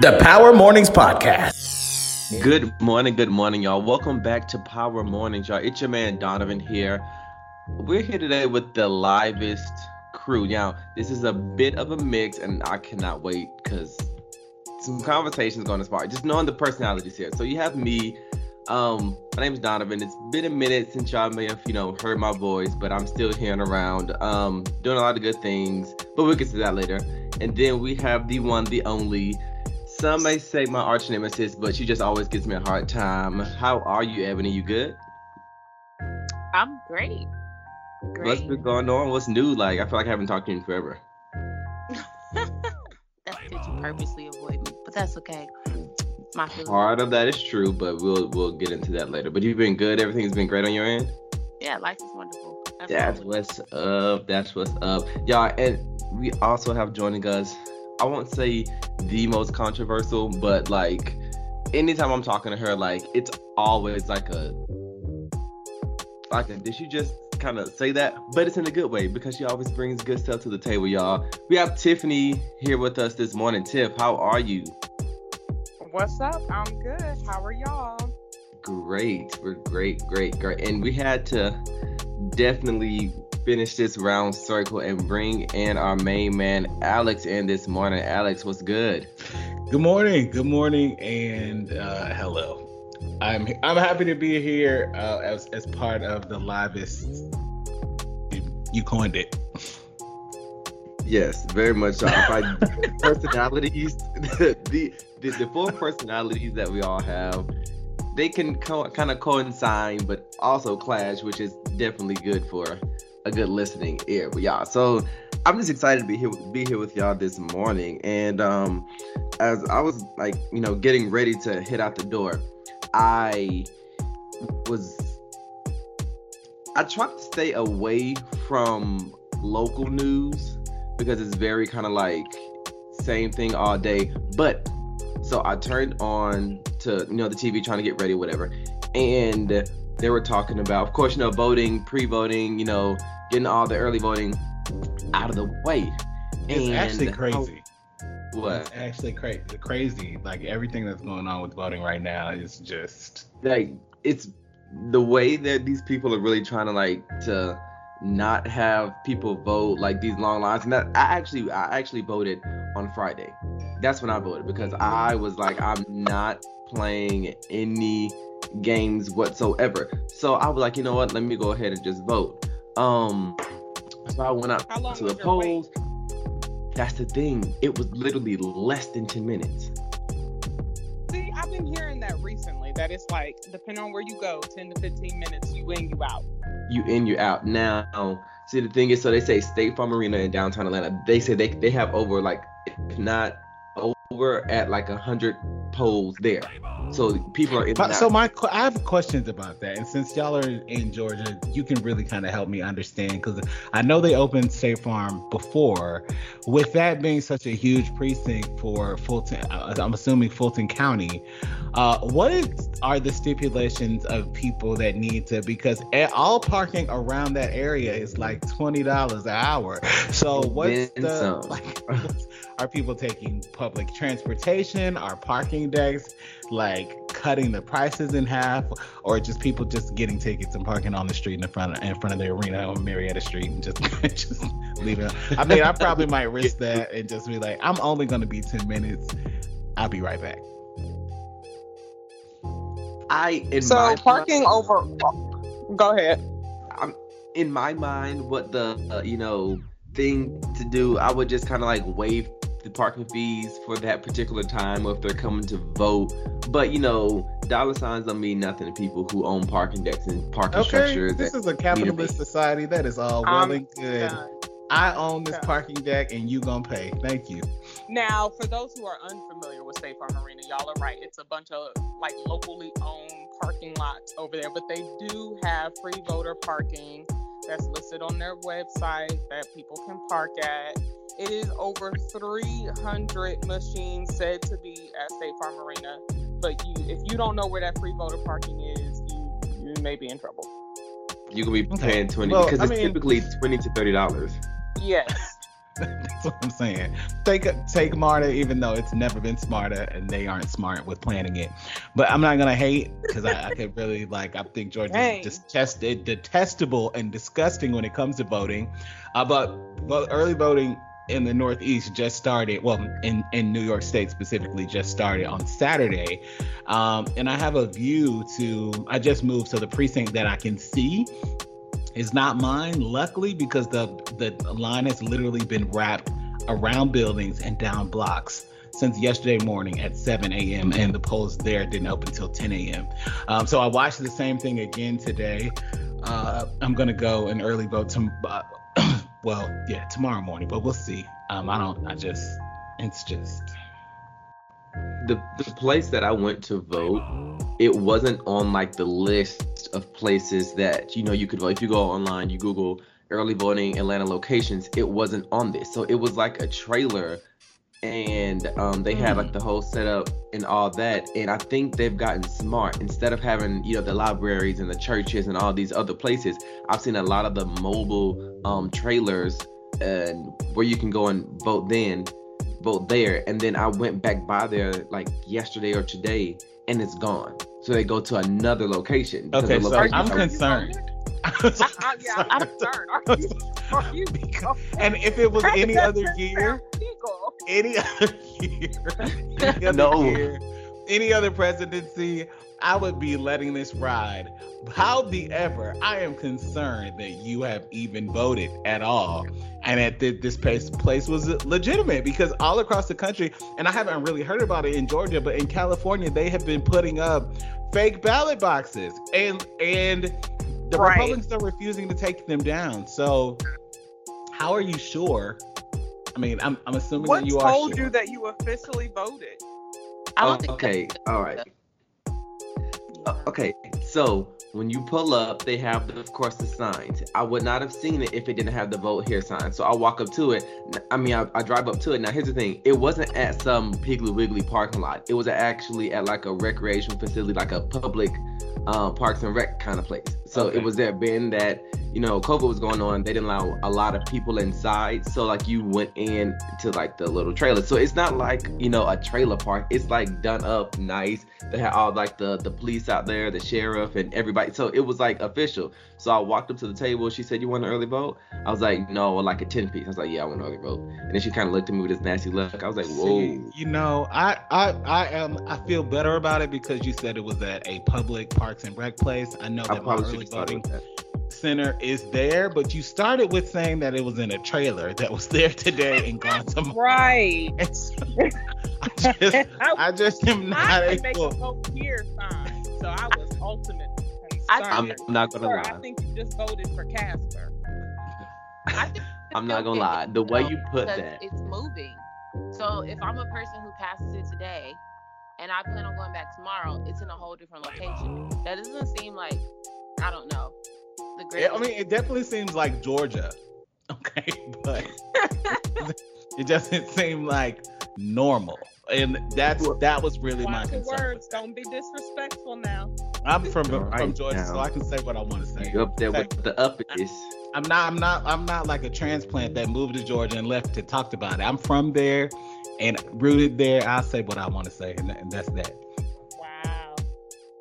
The Power Mornings Podcast. Good morning, good morning, y'all. Welcome back to Power Mornings, y'all. It's your man Donovan here. We're here today with the livest crew. Now, this is a bit of a mix, and I cannot wait because some conversations going to spark. Just knowing the personalities here. So you have me. Um, my name is Donovan. It's been a minute since y'all may have, you know, heard my voice, but I'm still here and around, um, doing a lot of good things. But we'll get to that later. And then we have the one, the only some may say my arch nemesis, but she just always gives me a hard time. How are you, Ebony? You good? I'm great. Great. What's been going on? What's new? Like, I feel like I haven't talked to you in forever. that's because you purposely avoid me, but that's okay. My. Part of that is true, but we'll we'll get into that later. But you've been good. Everything's been great on your end. Yeah, life is wonderful. Absolutely. That's what's up. That's what's up, y'all. And we also have joining us I won't say the most controversial, but like anytime I'm talking to her, like it's always like a like a did she just kind of say that? But it's in a good way because she always brings good stuff to the table, y'all. We have Tiffany here with us this morning. Tiff, how are you? What's up? I'm good. How are y'all? Great. We're great, great, great. And we had to definitely finish this round circle and bring in our main man Alex in this morning. Alex, what's good? Good morning. Good morning and uh, hello. I'm I'm happy to be here uh, as as part of the livest. You coined it. Yes, very much so. personalities, the, the the four personalities that we all have, they can co- kind of coincide, but also clash, which is definitely good for a good listening ear with y'all. So I'm just excited to be here be here with y'all this morning. And um as I was like, you know, getting ready to hit out the door, I was I tried to stay away from local news because it's very kind of like same thing all day. But so I turned on to you know the TV trying to get ready, whatever, and they were talking about, of course, you know, voting, pre-voting, you know, getting all the early voting out of the way. It's and actually crazy. what? It's actually crazy. Crazy. Like everything that's going on with voting right now is just like it's the way that these people are really trying to like to not have people vote like these long lines and that I actually I actually voted on Friday. That's when I voted because I was like I'm not playing any games whatsoever. So I was like, you know what? Let me go ahead and just vote. Um, so I went out to the polls. That's the thing. It was literally less than 10 minutes. See, I've been hearing that recently. That it's like, depending on where you go, 10 to 15 minutes, you in, you out. You in, you out. Now, see, the thing is, so they say State Farm Arena in downtown Atlanta. They say they they have over like, if not over at like a hundred polls there. So people are in. So my, I have questions about that, and since y'all are in Georgia, you can really kind of help me understand because I know they opened State Farm before. With that being such a huge precinct for Fulton, uh, I'm assuming Fulton County. Uh, what is, are the stipulations of people that need to? Because all parking around that area is like twenty dollars an hour. So what's the like? are people taking public transportation? Are parking decks? Like cutting the prices in half, or just people just getting tickets and parking on the street in front of, in front of the arena on Marietta Street and just just leaving. I mean, I probably might risk that and just be like, I'm only going to be ten minutes. I'll be right back. I in so my parking mind, over. Go ahead. I'm in my mind. What the uh, you know thing to do? I would just kind of like waive the parking fees for that particular time or if they're coming to vote. But you know, dollar signs don't mean nothing to people who own parking decks and parking okay, structures. This is a capitalist society. That is all well um, and good. I own this parking deck and you gonna pay. Thank you. Now, for those who are unfamiliar with State Farm Arena, y'all are right. It's a bunch of like locally owned parking lots over there, but they do have free voter parking that's listed on their website that people can park at. It is over 300 machines said to be at State Farm Arena. But you, if you don't know where that free voter parking is, you you may be in trouble. You could be paying twenty well, because I it's mean, typically twenty to thirty dollars. Yes. That's what I'm saying. Take take MARTA, even though it's never been smarter and they aren't smart with planning it. But I'm not gonna hate because I, I could really like. I think Georgia Dang. just test, detestable and disgusting when it comes to voting. Uh, but well, early voting in the Northeast just started. Well, in in New York State specifically, just started on Saturday. Um, and I have a view to. I just moved to the precinct that I can see is not mine, luckily, because the the line has literally been wrapped around buildings and down blocks since yesterday morning at 7 a.m. and the polls there didn't open until 10 a.m. Um, so I watched the same thing again today. Uh, I'm gonna go and early vote to, uh, well, yeah, tomorrow morning, but we'll see. Um, I don't. I just, it's just. the the place that I went to vote, it wasn't on like the list of places that you know you could vote. If you go online, you Google early voting Atlanta locations, it wasn't on this. So it was like a trailer, and um, they had like the whole setup and all that. And I think they've gotten smart. Instead of having you know the libraries and the churches and all these other places, I've seen a lot of the mobile um, trailers and where you can go and vote then vote there and then i went back by there like yesterday or today and it's gone so they go to another location Okay, so location- I'm concerned. I, I, yeah, I'm concerned. Are you? Are you? And if it was any other year, any other year, any other No. year, any other presidency, I would be letting this ride. However, I am concerned that you have even voted at all, and that th- this place place was legitimate because all across the country, and I haven't really heard about it in Georgia, but in California, they have been putting up fake ballot boxes, and and the Right. Republicans are refusing to take them down. So, how are you sure? I mean, I'm, I'm assuming What that you are told sure. you that you officially voted? I don't Oh, think okay that's- all right Uh, okay so when you pull up they have the, of course the signs. I would not have seen it if it didn't have the vote here sign. So i walk up to it. I mean I, I drive up to it. Now here's the thing. It wasn't at some piggly wiggly parking lot. It was actually at like a recreation facility like a public uh, parks and rec kind of place. So Okay. it was there being that you know covid was going on they didn't allow a lot of people inside. So like you went in to like the little trailer. So it's not like you know a trailer park. It's like done up nice. They had all like the the police out there the sheriff and everybody. So it was like official. So i walked up to the table. She said you want an early vote? I was like no like a 10 piece. I was like yeah i want an early vote. And then she kind of looked at me with this nasty look. I was like whoa. See, you know, I, I I am I feel better about it because you said it was at a public parks and rec place. I know i that my probably should early voting center is there, but you started with saying that it was in a trailer that was there today and gone tomorrow. Right. So, I just I just am not I can make a able. vote here sign, so I was ultimately I- i'm not gonna Sir, lie I think you just voted for Casper. I think i'm not gonna lie the way you put that it's moving. So if I'm a person who passes it today, and I plan on going back tomorrow, it's in a whole different location. That doesn't seem like I don't know the Yeah, greatest. I mean, it definitely seems like Georgia. Okay, but it doesn't seem like normal. And that's that was really my Watch your concern. words. Don't be disrespectful now. I'm from All from right Georgia, so. I can say what I want to say. you up there with the uppies I'm not I'm not I'm not like a transplant that moved to Georgia and left to talk about it. I'm from there and rooted there. I'll say what I want to say, and, and that's that.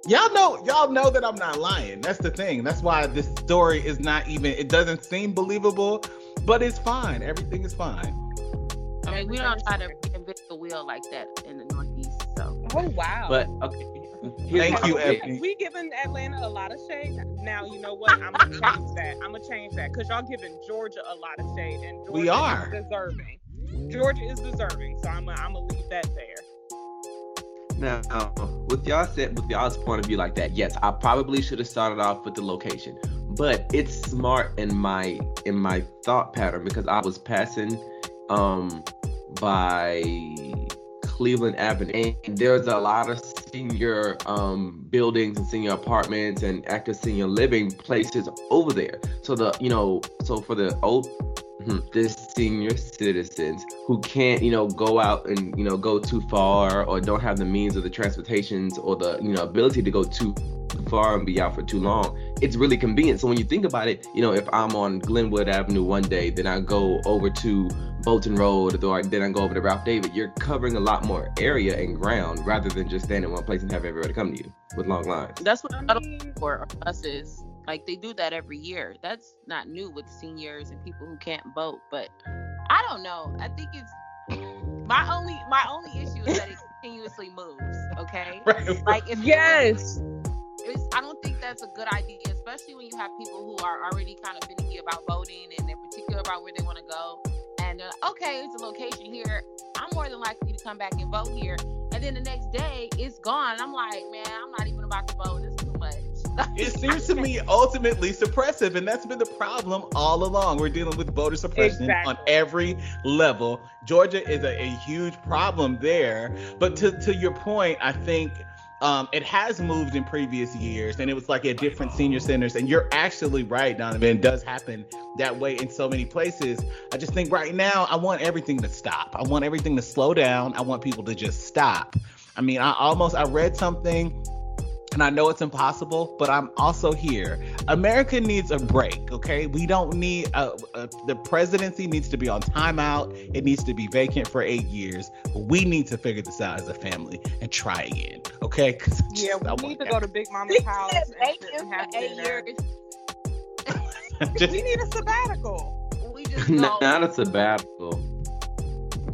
Wow. Y'all know y'all know that I'm not lying. That's the thing. That's why this story is not even it doesn't seem believable, but it's fine. Everything is fine. I mean, we don't try to reinvent the wheel like that in the Northeast. So Oh wow. but okay Thank you, thing. Ebony. We giving Atlanta a lot of shade. Now you know what? I'm gonna change that. I'm gonna change that because y'all giving Georgia a lot of shade, and Georgia We are. is deserving. Georgia is deserving, so I'm gonna, I'm gonna leave that there. Now, with y'all said with y'all's point of view like that, yes, I probably should have started off with the location, but it's smart in my in my thought pattern because I was passing um by Cleveland Avenue, and there's a lot of senior um buildings and senior apartments and active senior living places over there. So the you know so for the old. Hmm. the senior citizens who can't, you know, go out and you know go too far or don't have the means or the transportations or the you know ability to go too far and be out for too long. It's really convenient. So when you think about it, you know, if I'm on Glenwood Avenue one day, then I go over to Bolton Road, or then I go over to Ralph David. You're covering a lot more area and ground rather than just standing in one place and have everybody come to you with long lines. That's what I shuttle mean, for or buses. Like they do that every year. That's not new with seniors and people who can't vote. But I don't know. I think it's my only my only issue is that it continuously moves. Okay. Right. Like if yes. it's, I don't think that's a good idea, especially when you have people who are already kind of finicky about voting and they're particular about where they want to go. And they're like, okay, it's a location here. I'm more than likely to come back and vote here. And then the next day, it's gone. And I'm like, man, I'm not even about to vote. This is too much. It seems to me ultimately suppressive, and that's been the problem all along. We're dealing with voter suppression Exactly. on every level. Georgia is a, a huge problem there. But to, to your point, I think um, it has moved in previous years, and it was like at different senior centers. And you're actually right, Donovan. It does happen that way in so many places. I just think right now, I want everything to stop. I want everything to slow down. I want people to just stop. I mean, I almost I read something and I know it's impossible, but I'm also here. America needs a break, okay? We don't need uh, uh, the presidency needs to be on timeout. It needs to be vacant for eight years. But we need to figure this out as a family and try again, okay? 'Cause I Yeah, just- I we need to go to Big Mama's house and eight sit years and have eight years. just- We need a sabbatical. We just go. not, not a sabbatical.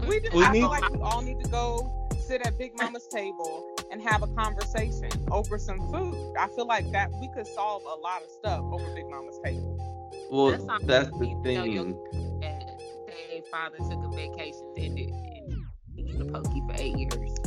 We just, We I need- feel like we all need to go sit at Big Mama's table and have a conversation over some food. I feel like that we could solve a lot of stuff over Big Mama's table. Well, That's that's the you know, thing. your- And their father took a vacation and eat a pokey for eight years.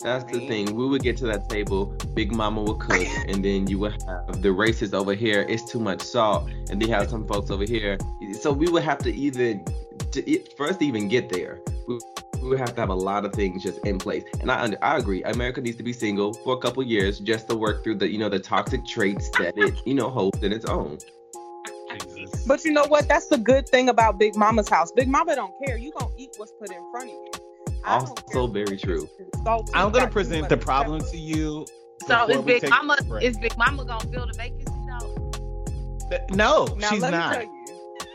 That's the thing. We would get to that table, Big Mama would cook, and then you would have the racists over here. It's too much salt, and they have some folks over here. So we would have to even to, it- to even get there, we, we would have to have a lot of things just in place. And I, under- I agree. America needs to be single for a couple years just to work through the, you know, the toxic traits that it, you know, holds in its own. Jesus. But you know what? That's the good thing about Big Mama's house. Big Mama don't care. You gonna eat what's put in front of you. I don't Also very true. I'm gonna present the problem to you. So before is Big Mama a is Big Mama gonna fill the vacancy though? No, Now she's let not.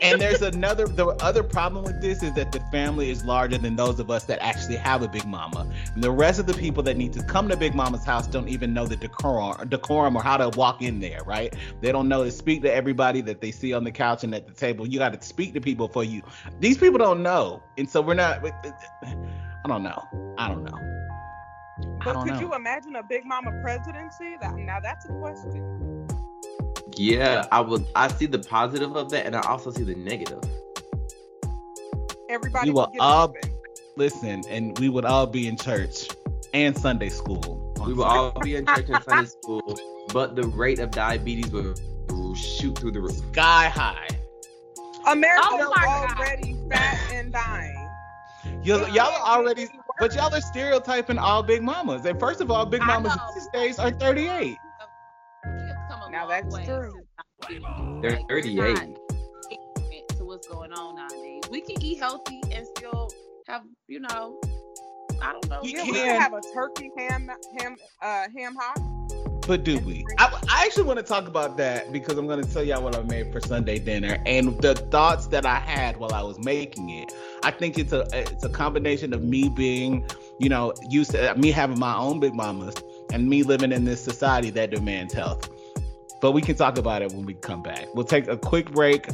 Me tell you. and there's another the other problem with this is that the family is larger than those of us that actually have a big mama and the rest of the people that need to come to big mama's house don't even know the decorum decorum or how to walk in there right they don't know to speak to everybody that they see on the couch and at the table you got to speak to people for you these people don't know and so we're not i don't know i don't know But don't could know. you imagine a Big Mama presidency? That, now that's a question. Yeah, I would. I see the positive of that, and I also see the negative. Everybody we will all- open. listen and we would all be in church and sunday school We will all be in church and Sunday school, but the rate of diabetes will shoot through the roof. sky high America Oh is God. already fat and dying. Y'all, y'all are already, but y'all are stereotyping all big mamas. And first of all, big mamas these days are 38. Now long that's true. They're Like, 38. to what's going on nowadays. We can eat healthy and still have, you know, I don't know. You we can. can have a turkey ham ham uh ham hock. But do we? I, I actually want to talk about that because I'm going to tell y'all what I made for Sunday dinner and the thoughts that I had while I was making it. I think it's a it's a combination of me being, you know, used to me having my own big mamas and me living in this society that demands health. But we can talk about it when we come back. We'll take a quick break.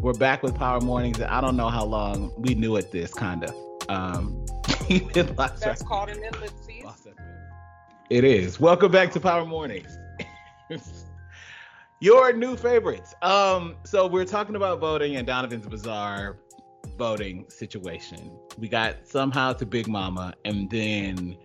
We're back with Power Mornings. And I don't know how long we knew at this kind of. Um, That's track. called an ellipses. It is. Welcome back to Power Mornings. Your new favorites. Um, so we're talking about voting and Donovan's bizarre voting situation. We got somehow to Big Mama, and then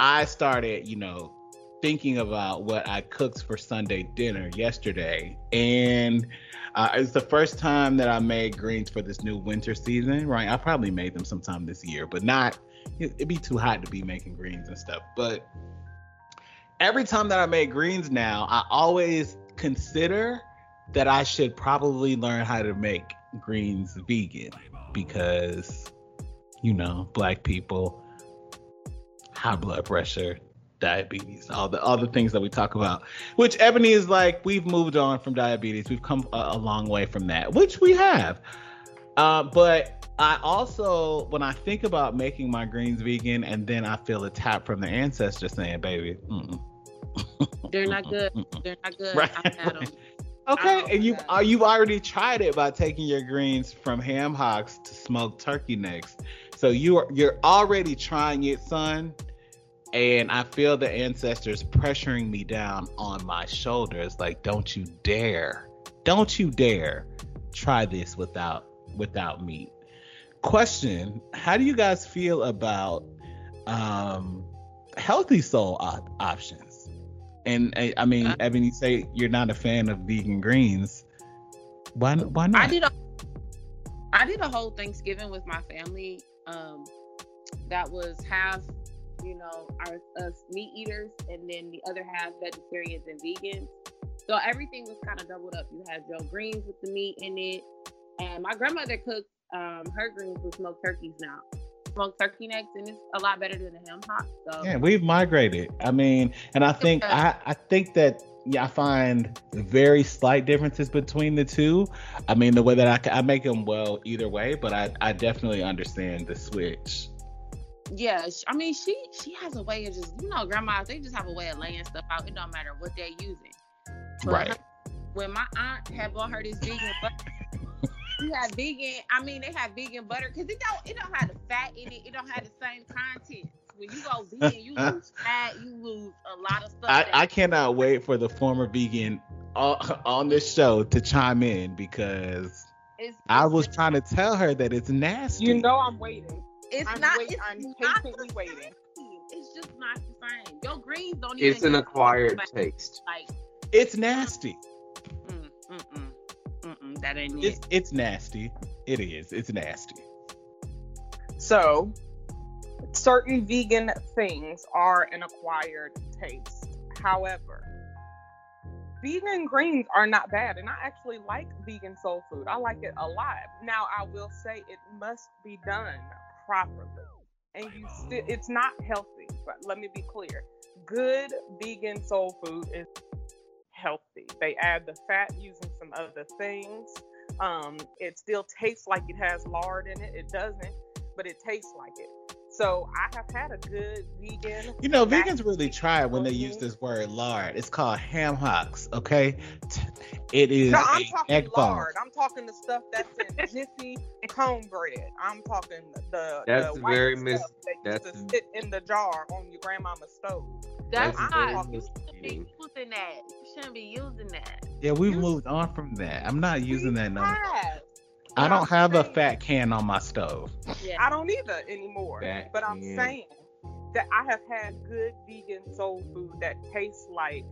I started, you know, thinking about what I cooked for Sunday dinner yesterday, and uh, it's the first time that I made greens for this new winter season. Right? I probably made them sometime this year, but not. It'd be too hot to be making greens and stuff. But every time that I make greens now, I always consider that I should probably learn how to make greens vegan because you know, black people, high blood pressure, diabetes, all the all the things that we talk about. Which Ebony is like, we've moved on from diabetes. We've come a, a long way from that, which we have. Uh, but I also, when I think about making my greens vegan, and then I feel a tap from the ancestors saying, "Baby, mm-mm. They're not good. They're not good. Right. Okay, and you uh, you've already tried it by taking your greens from ham hocks to smoked turkey necks. So you are you're already trying it, son. And I feel the ancestors pressuring me down on my shoulders, like, don't you dare, don't you dare try this without without meat. Question: How do you guys feel about um, healthy soul op- options? And I, I mean, Uh, Evan, you say you're not a fan of vegan greens. Why? Why not? I did a I did a whole Thanksgiving with my family. Um, that was half, you know, our us meat eaters, and then the other half vegetarians and vegans. So everything was kind of doubled up. You had Joe greens with the meat in it, and my grandmother cooked um, her greens with smoked turkeys now, smoked turkey necks, and it's a lot better than the ham hock. So Yeah, we've migrated. I mean, and I think I, I think that yeah, I find very slight differences between the two. I mean, the way that I, I make them well either way, but I, I definitely understand the switch. Yeah, I mean, she she has a way of just you know, grandmas they just have a way of laying stuff out. It don't matter what they're using. But Right. her- when my aunt had bought her this vegan butter, she had vegan. I mean, they have vegan butter because it don't it don't have the fat in it. It don't have the same content. When you go vegan, you lose fat. You lose a lot of stuff. I, I cannot wait for the former vegan on, uh, on this show to chime in because it's, I was trying to tell her that it's nasty. You know I'm waiting. It's I'm not. wait- it's I'm not patiently the waiting. It's just not the same. Your greens don't even. It's an acquired like- taste. Like, it's nasty. mm, mm, mm, mm, mm, that ain't It's it. it's nasty. It is. It's nasty. So, certain vegan things are an acquired taste. However, vegan greens are not bad, and I actually like vegan soul food. I like it a lot. Now, I will say it must be done properly, and you still it's not healthy. But let me be clear: good vegan soul food is healthy. They add the fat using some other things. Um, it still tastes like it has lard in it. It doesn't, but it tastes like it. So I have had a good vegan. You know, vegans really try it when they use this word lard. It's called ham hocks, okay? It is No, I'm talking egg bar. lard. I'm talking the stuff that's in jiffy cornbread. I'm talking the That's the white very stuff mis- that used that's- to sit in the jar on your grandmama's stove. That's That's not. You shouldn't be using that. You shouldn't be using that. Yeah, we've You- moved on from that. I'm not using that no more. Have. I don't I'm have a fat can on my stove. Yeah. I don't either anymore. That but I'm can. saying that I have had good vegan soul food that tastes like,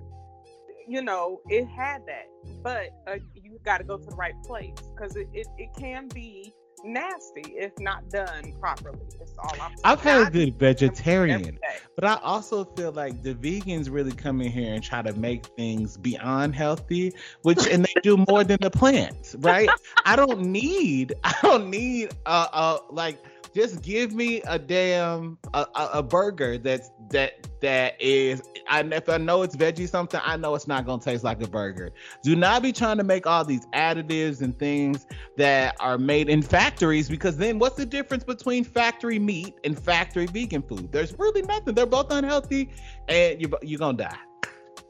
you know, it had that. But uh, you got to go to the right place because it, it, it can be nasty if not done properly. That's all I'm I've had a good eat them every vegetarian, but I also feel like the vegans really come in here and try to make things beyond healthy, which and they do more than the plants, right? I don't need, I don't need, uh, uh, like just give me a damn a, a, a burger that's that that is. I if I know it's veggie something, I know it's not gonna taste like a burger. Do not be trying to make all these additives and things that are made in factories because then what's the difference between factory meat and factory vegan food? There's really nothing. They're both unhealthy, and you you're gonna die.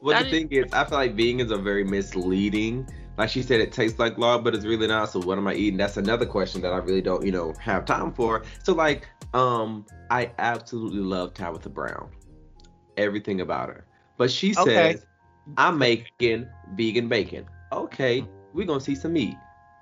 Well, That the thing is, I feel like vegans are very misleading. Like she said, it tastes like lard, but it's really not. So what am I eating? That's another question that I really don't, you know, have time for. So like, um, I absolutely love Tabitha Brown, everything about her. But she says, Okay. I'm making vegan bacon. Okay, we're gonna see some meat.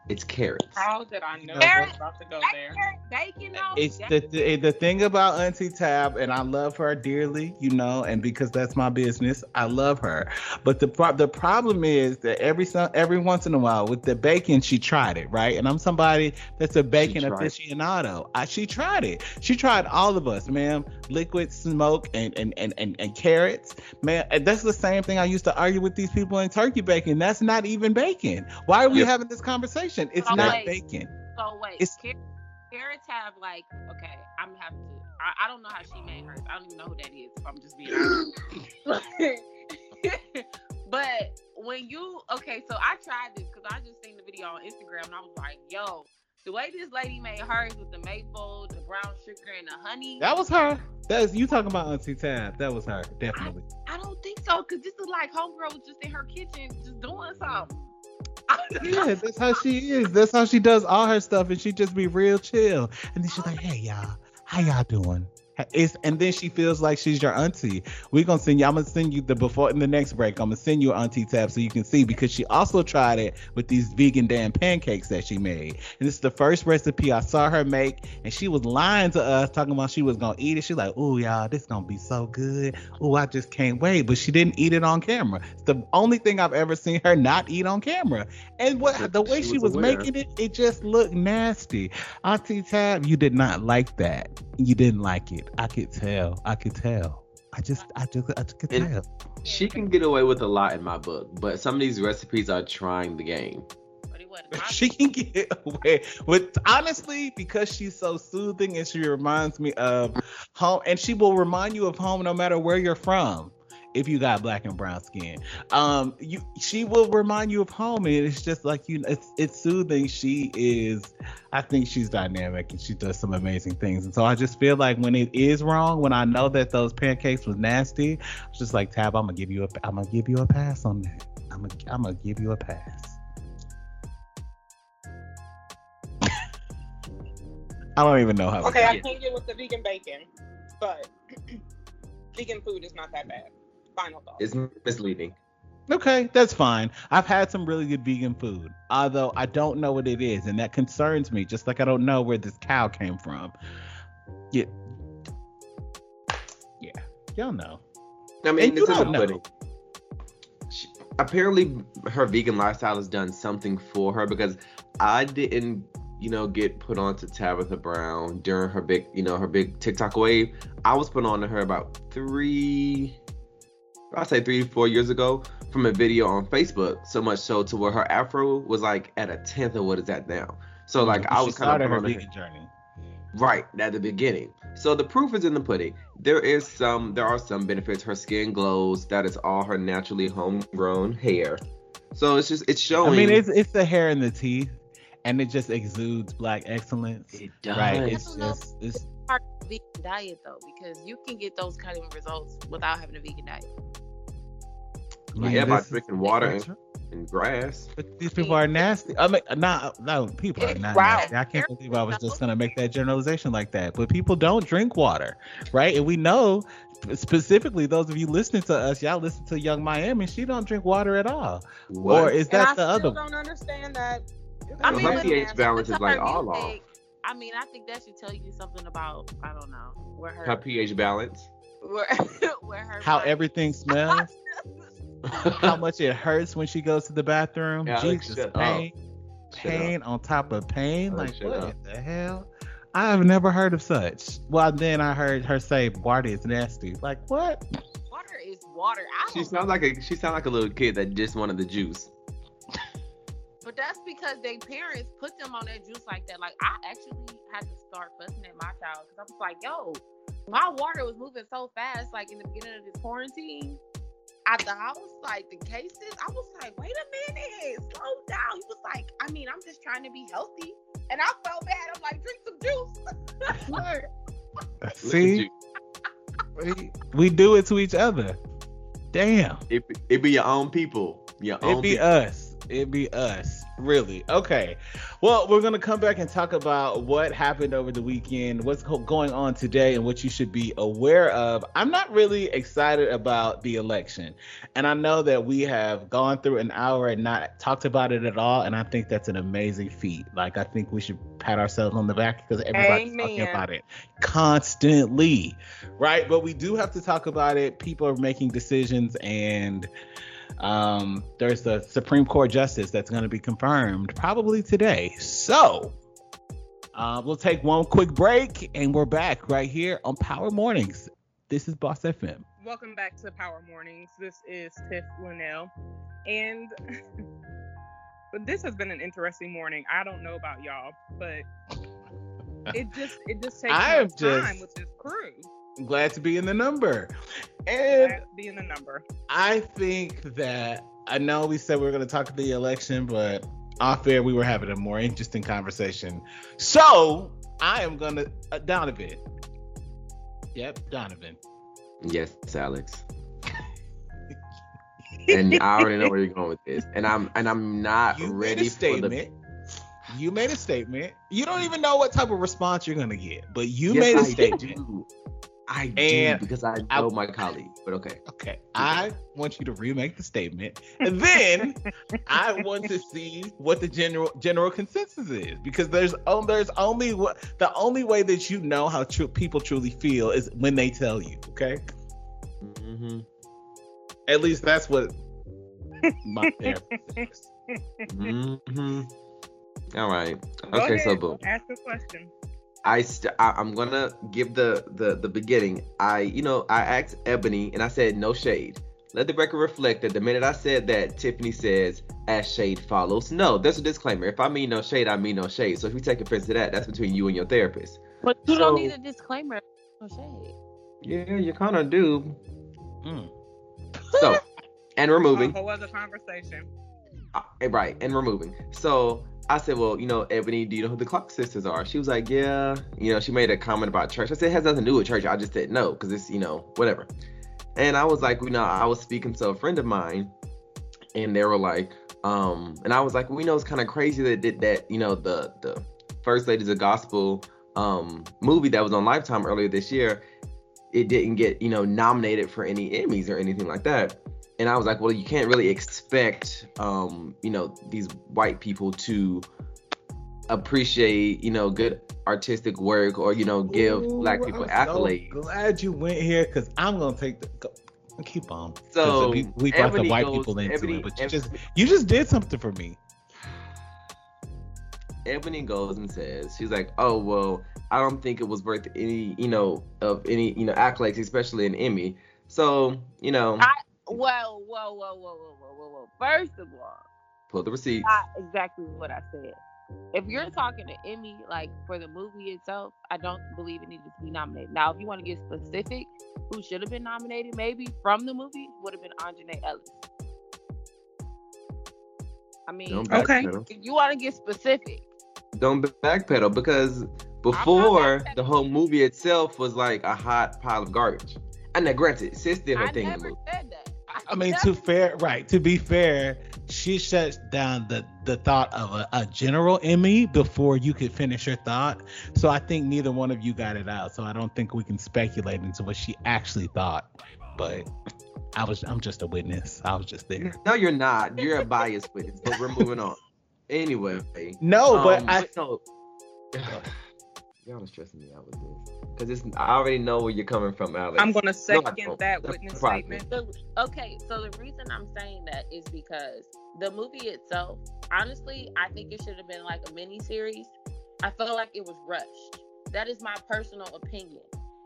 It's carrots. How did I know Carrot- I was about to go there? bacon though. It's the, the eh, the thing about Auntie Tab, and I love her dearly, you know, and because that's my business, I love her. But the pro- the problem is that every so- every once in a while with the bacon, she tried it right, and I'm somebody that's a bacon aficionado. I, she tried it. She tried all of us, ma'am. Liquid smoke and and, and, and and carrots. Man, that's the same thing I used to argue with these people in turkey bacon. That's not even bacon. Why are we Yep. having this conversation? It's Oh, not wait. bacon. So wait, It's- car- carrots have like okay, I'm gonna have to. I, I don't know how she made hers. I don't even know who that is. If I'm just being honest. but when you okay, so I tried this because I just seen the video on Instagram and I was like, yo, the way this lady made hers with the maple, the brown sugar, and the honey. That was her. That's you talking about Auntie Tab. That was her, definitely. I don't think so because this is like homegirl was just in her kitchen just doing something. Yeah, that's how she is. That's how she does all her stuff, and she just be real chill. And then she's like, "Hey y'all, how y'all doing?" It's, and then she feels like she's your auntie. We're gonna send you. I'm gonna send you the before in the next break. I'm gonna send you Auntie tab so you can see because she also tried it with these vegan damn pancakes that she made. And this is the first recipe I saw her make, and she was lying to us, talking about she was gonna eat it. She's like, "Oh y'all, this gonna be so good. Oh, I just can't wait." But she didn't eat it on camera. It's the only thing I've ever seen her not eat on camera. And what the way she she was was making it, it just looked nasty. Auntie Tab, you did not like that. You didn't like it. I could tell. I could tell. I just, I just, I just could And- tell. She can get away with a lot in my book, but some of these recipes are trying the game. But it wasn't my She can get away with honestly because she's so soothing and she reminds me of home, and she will remind you of home no matter where you're from. If you got black and brown skin, um, you she will remind you of home, and it's just like you. It's it's soothing. She is, I think she's dynamic and she does some amazing things. And so I just feel like when it is wrong, when I know that those pancakes was nasty, it's just like Tab. I'm gonna give you a, I'm gonna give you a pass on that. I'm gonna, I'm gonna give you a pass. I don't even know how. Okay, I can't get with the vegan bacon, but vegan food is not that bad. Final thought. It's misleading. Okay, that's fine. I've had some really good vegan food, although I don't know what it is, and that concerns me. Just like I don't know where this cow came from. Yeah, yeah, y'all know. I mean, And you this is don't a know. pudding. She, apparently, her vegan lifestyle has done something for her because I didn't, you know, get put on to Tabitha Brown during her big, you know, her big TikTok wave. I was put on to her about three, I'd say three, four years ago from a video on Facebook. So much so to where her afro was like at a tenth of what it's at now. So like I was kind of her on to her. vegan journey. Right at the beginning. So the proof is in the pudding. There is some there are some benefits. Her skin glows. That is all her naturally homegrown hair. So it's just it's showing. I mean, it's it's the hair and the teeth, and it just exudes black excellence. it does. Right? I It's just it's part of the vegan diet though, because you can get those kind of results without having a vegan diet. Man, yeah, by drinking water and, and grass. But these people are nasty. I mean, not no people are not Wow. nasty. I can't believe I was just gonna make that generalization like that. But people don't drink water, right? And we know specifically those of you listening to us, y'all listen to Yung Miami. She don't drink water at all. Or What? is and I that the still other? I don't understand that. I mean, her but- pH balance is like all off. I mean, I think that should tell you something about I don't know where her, Her pH balance. where, where her How body- everything smells, how much it hurts when she goes to the bathroom. Alex, Jesus, shut up. pain, up. pain on top of pain. Alex, like what up. the hell? I have never heard of such. Well, then I heard her say water is nasty. Like what? water is water. I She sounds like a she sounds like a little kid that just wanted the juice. But that's because their parents put them on that juice like that. Like I actually had to start fussing at my child because I was like, "Yo, my water was moving so fast. Like in the beginning of this quarantine, at the house, like the cases, I was like, wait a minute, slow down." He was like, "I mean, I'm just trying to be healthy," and I felt bad. I'm like, "Drink some juice." Look See, we, we do it to each other. Damn. It, it be your own people. Your own It be people. us. It be us. Really. Okay. Well, we're gonna come back and talk about what happened over the weekend, what's going on today, and what you should be aware of. I'm not really excited about the election, and I know that we have gone through an hour and not talked about it at all, and I think that's an amazing feat. Like I think we should pat ourselves on the back because everybody's talking about it constantly, right? But we do have to talk about it. People are making decisions and um, there's the Supreme Court justice that's going to be confirmed probably today. So Uh, we'll take one quick break and we're back right here on Power Mornings. This is Boss FM. Welcome back to Power Mornings. This is Tiff Linnell. And but this has been an interesting morning. I don't know about y'all, but it just it just takes I am much time just- with this crew. Glad to be in the number. And That being the number. I think that I know we said we were going to talk the election, but off air we were having a more interesting conversation. So I am going to uh, Donovan. Yep, Donovan. Yes, Alex. and I already know where you're going with this, and I'm and I'm not You made ready a for the. You made a statement. You don't even know what type of response you're going to get, but you Yes, made a I statement. do. I And do because I I- know my colleague. But okay. Okay, I want you to remake the statement, and then I want to see what the general general consensus is because there's oh, there's only what the only way that you know how true people truly feel is when they tell you. Okay, hmm at least that's what my therapist says. hmm All right. Go Okay. So ahead, boom. Ask a question. I, st- I I'm gonna give the the the beginning. I you know I asked Ebony and I said no shade. Let the record reflect that the minute I said that, Tiffany says as shade follows. No, there's a disclaimer. If I mean no shade, I mean no shade. So if you take offense to that, that's between you and your therapist. But you don't need a disclaimer. No shade. Yeah, you kind of do. Mm. So and we're A moving. whole other conversation. Uh, right, and we're moving. So I said, well, you know, Ebony, do you know who the Clark sisters are? She was like, yeah. You know, she made a comment about church. I said, it has nothing to do with church. I just said no, because it's, you know, whatever. And I was like, you know, I was speaking to a friend of mine, and they were like, um, and I was like, we know it's kind of crazy that that, that you know the the First Ladies of Gospel um movie that was on Lifetime earlier this year, it didn't get you know nominated for any Emmys or anything like that and I was like, well, you can't really expect, um, you know, these white people to appreciate, you know, good artistic work or you know give Ooh, black people I'm accolades. So glad you went here because I'm gonna take the go, keep on. So we, we brought the white goes- people into Ebony- it, but you Eb- just you just did something for me. Ebony goes and says, she's like, oh well, I don't think it was worth any, you know, of any, you know, accolades, especially an Emmy. So, you know, I- Whoa, whoa, whoa, whoa, whoa, whoa, whoa, whoa. First of all, pull the receipt. not exactly what I said. If you're talking to Emmy, like for the movie itself, I don't believe it needed to be nominated. Now, if you want to get specific, who should have been nominated, maybe from the movie, would have been Aunjanue Ellis. I mean, Don't Okay. if you want to get specific, Don't backpedal because before the whole movie itself was like a hot pile of garbage. And now, granted, sis did her I thing in the never said that. I mean, to fair, right? To be fair, she shuts down the the thought of a, a general Emmy before you could finish your thought. So I think neither one of you got it out. So I don't think we can speculate into what she actually thought. But I was, I'm just a witness. I was just there. No, you're not. You're a biased witness, but we're moving on. Anyway. No, but um, I, no. Y'all are stressing me out with this. Because it's I already know where you're coming from, Alex. I'm gonna No, second don't. that That's witness the statement. The, okay, so the reason I'm saying that is because the movie itself, honestly, I think it should have been like a mini series. I felt like it was rushed. That is my personal opinion.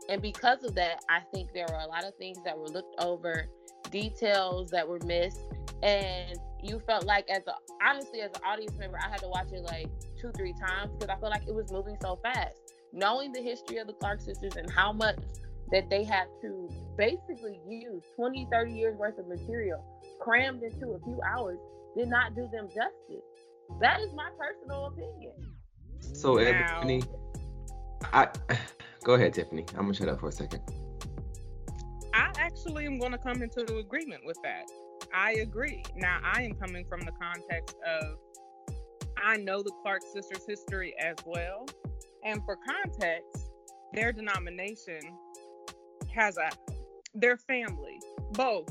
And because of that, I think there were a lot of things that were looked over, details that were missed, and you felt like as a honestly as an audience member, I had to watch it like two, three times because I felt like it was moving so fast. Knowing the history of the Clark sisters and how much that they had to basically use 20, 30 years worth of material crammed into a few hours did not do them justice. That is my personal opinion. So uh, Now- Ebony, I go ahead, Tiffany. I'm gonna shut up for a second. I actually am going to come into agreement with that. I agree. Now, I am coming from the context of I know the Clark sisters' history as well. And for context, their denomination has a, their family, both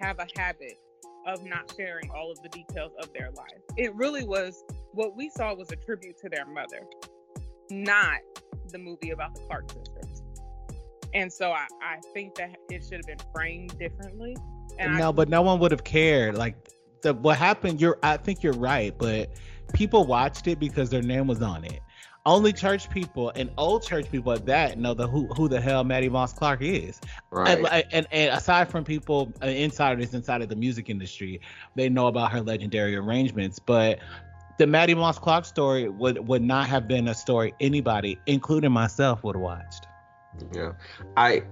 have a habit of not sharing all of the details of their life. It really was what we saw was a tribute to their mother, not the movie about the Clark sisters. And so I, I think that it should have been framed differently. And I no, but no one would have cared. Like the what happened, you're I think you're right, but people watched it because their name was on it. Only church people and old church people at that know the who who the hell Mattie Moss Clark is. Right. And, and, and aside from people uh, insiders inside of the music industry, they know about her legendary arrangements. But the Mattie Moss Clark story would would not have been a story anybody, including myself, would have watched. Yeah, I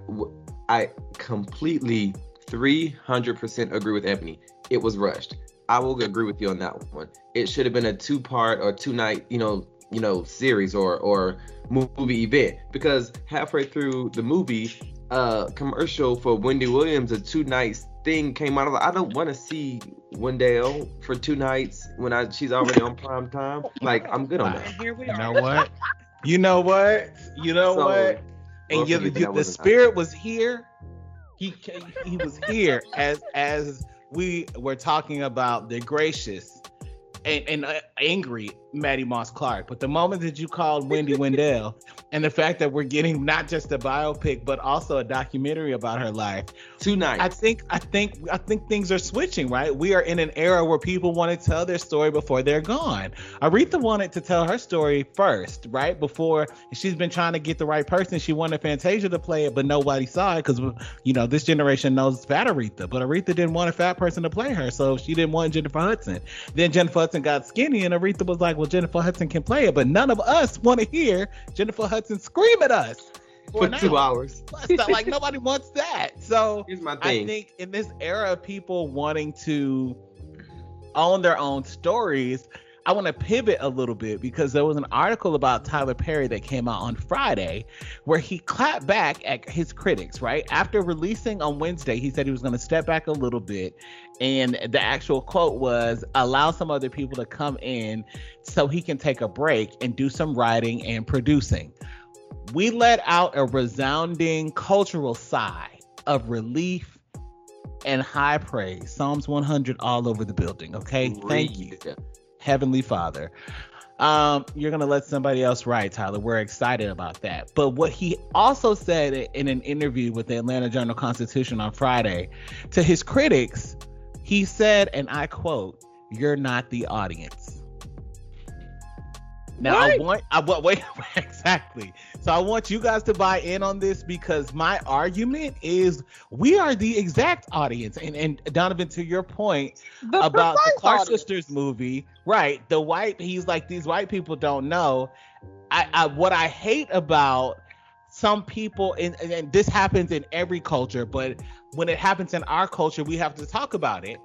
I completely 300% agree with Ebony. It was rushed. I will agree with you on that one. It should have been a two part or two night, you know, you know, series or or movie event because halfway through the movie, uh, commercial for Wendy Williams, a two nights thing came out. I, I don't want to see Wendell for two nights when I she's already on prime time. Like I'm good on And that. here we You know what? You know what? You know So, what? And Lord you, you, that the spirit was here. He ca- he was here as as we were talking about the gracious and, and uh, angry Mattie Moss Clark. But the moment that you called Wendy Wendell and the fact that we're getting not just a biopic but also a documentary about her life, tonight. I think I think I think things are switching, right? We are in an era where people want to tell their story before they're gone. Aretha wanted to tell her story first, right? Before she's been trying to get the right person. She wanted Fantasia to play it, but nobody saw it because you know this generation knows fat Aretha, but Aretha didn't want a fat person to play her, so she didn't want Jennifer Hudson. Then Jennifer Hudson got skinny, and Aretha was like, "Well, Jennifer Hudson can play it," but none of us want to hear Jennifer Hudson scream at us for two hours. Plus, like nobody wants that. So Here's my I think in this era of people wanting to own their own stories, I want to pivot a little bit because there was an article about Tyler Perry that came out on Friday where he clapped back at his critics, right? After releasing on Wednesday, he said he was going to step back a little bit. And the actual quote was allow some other people to come in so he can take a break and do some writing and producing. We let out a resounding cultural sigh of relief and high praise. Psalms 100 all over the building. Okay. Thank you. Heavenly Father. Um, you're gonna let somebody else write, Tyler. We're excited about that. But what he also said in an interview with the Atlanta Journal Constitution on Friday to his critics, he said, and I quote, "You're not the audience." Now I want I wa- wait exactly. So I want you guys to buy in on this because my argument is we are the exact audience. And and Donovan, to your point, The about the Clark audience. sisters movie, right? The white, he's like these white people don't know. I, I what I hate about some people, and- and this happens in every culture, but when it happens in our culture, we have to talk about it.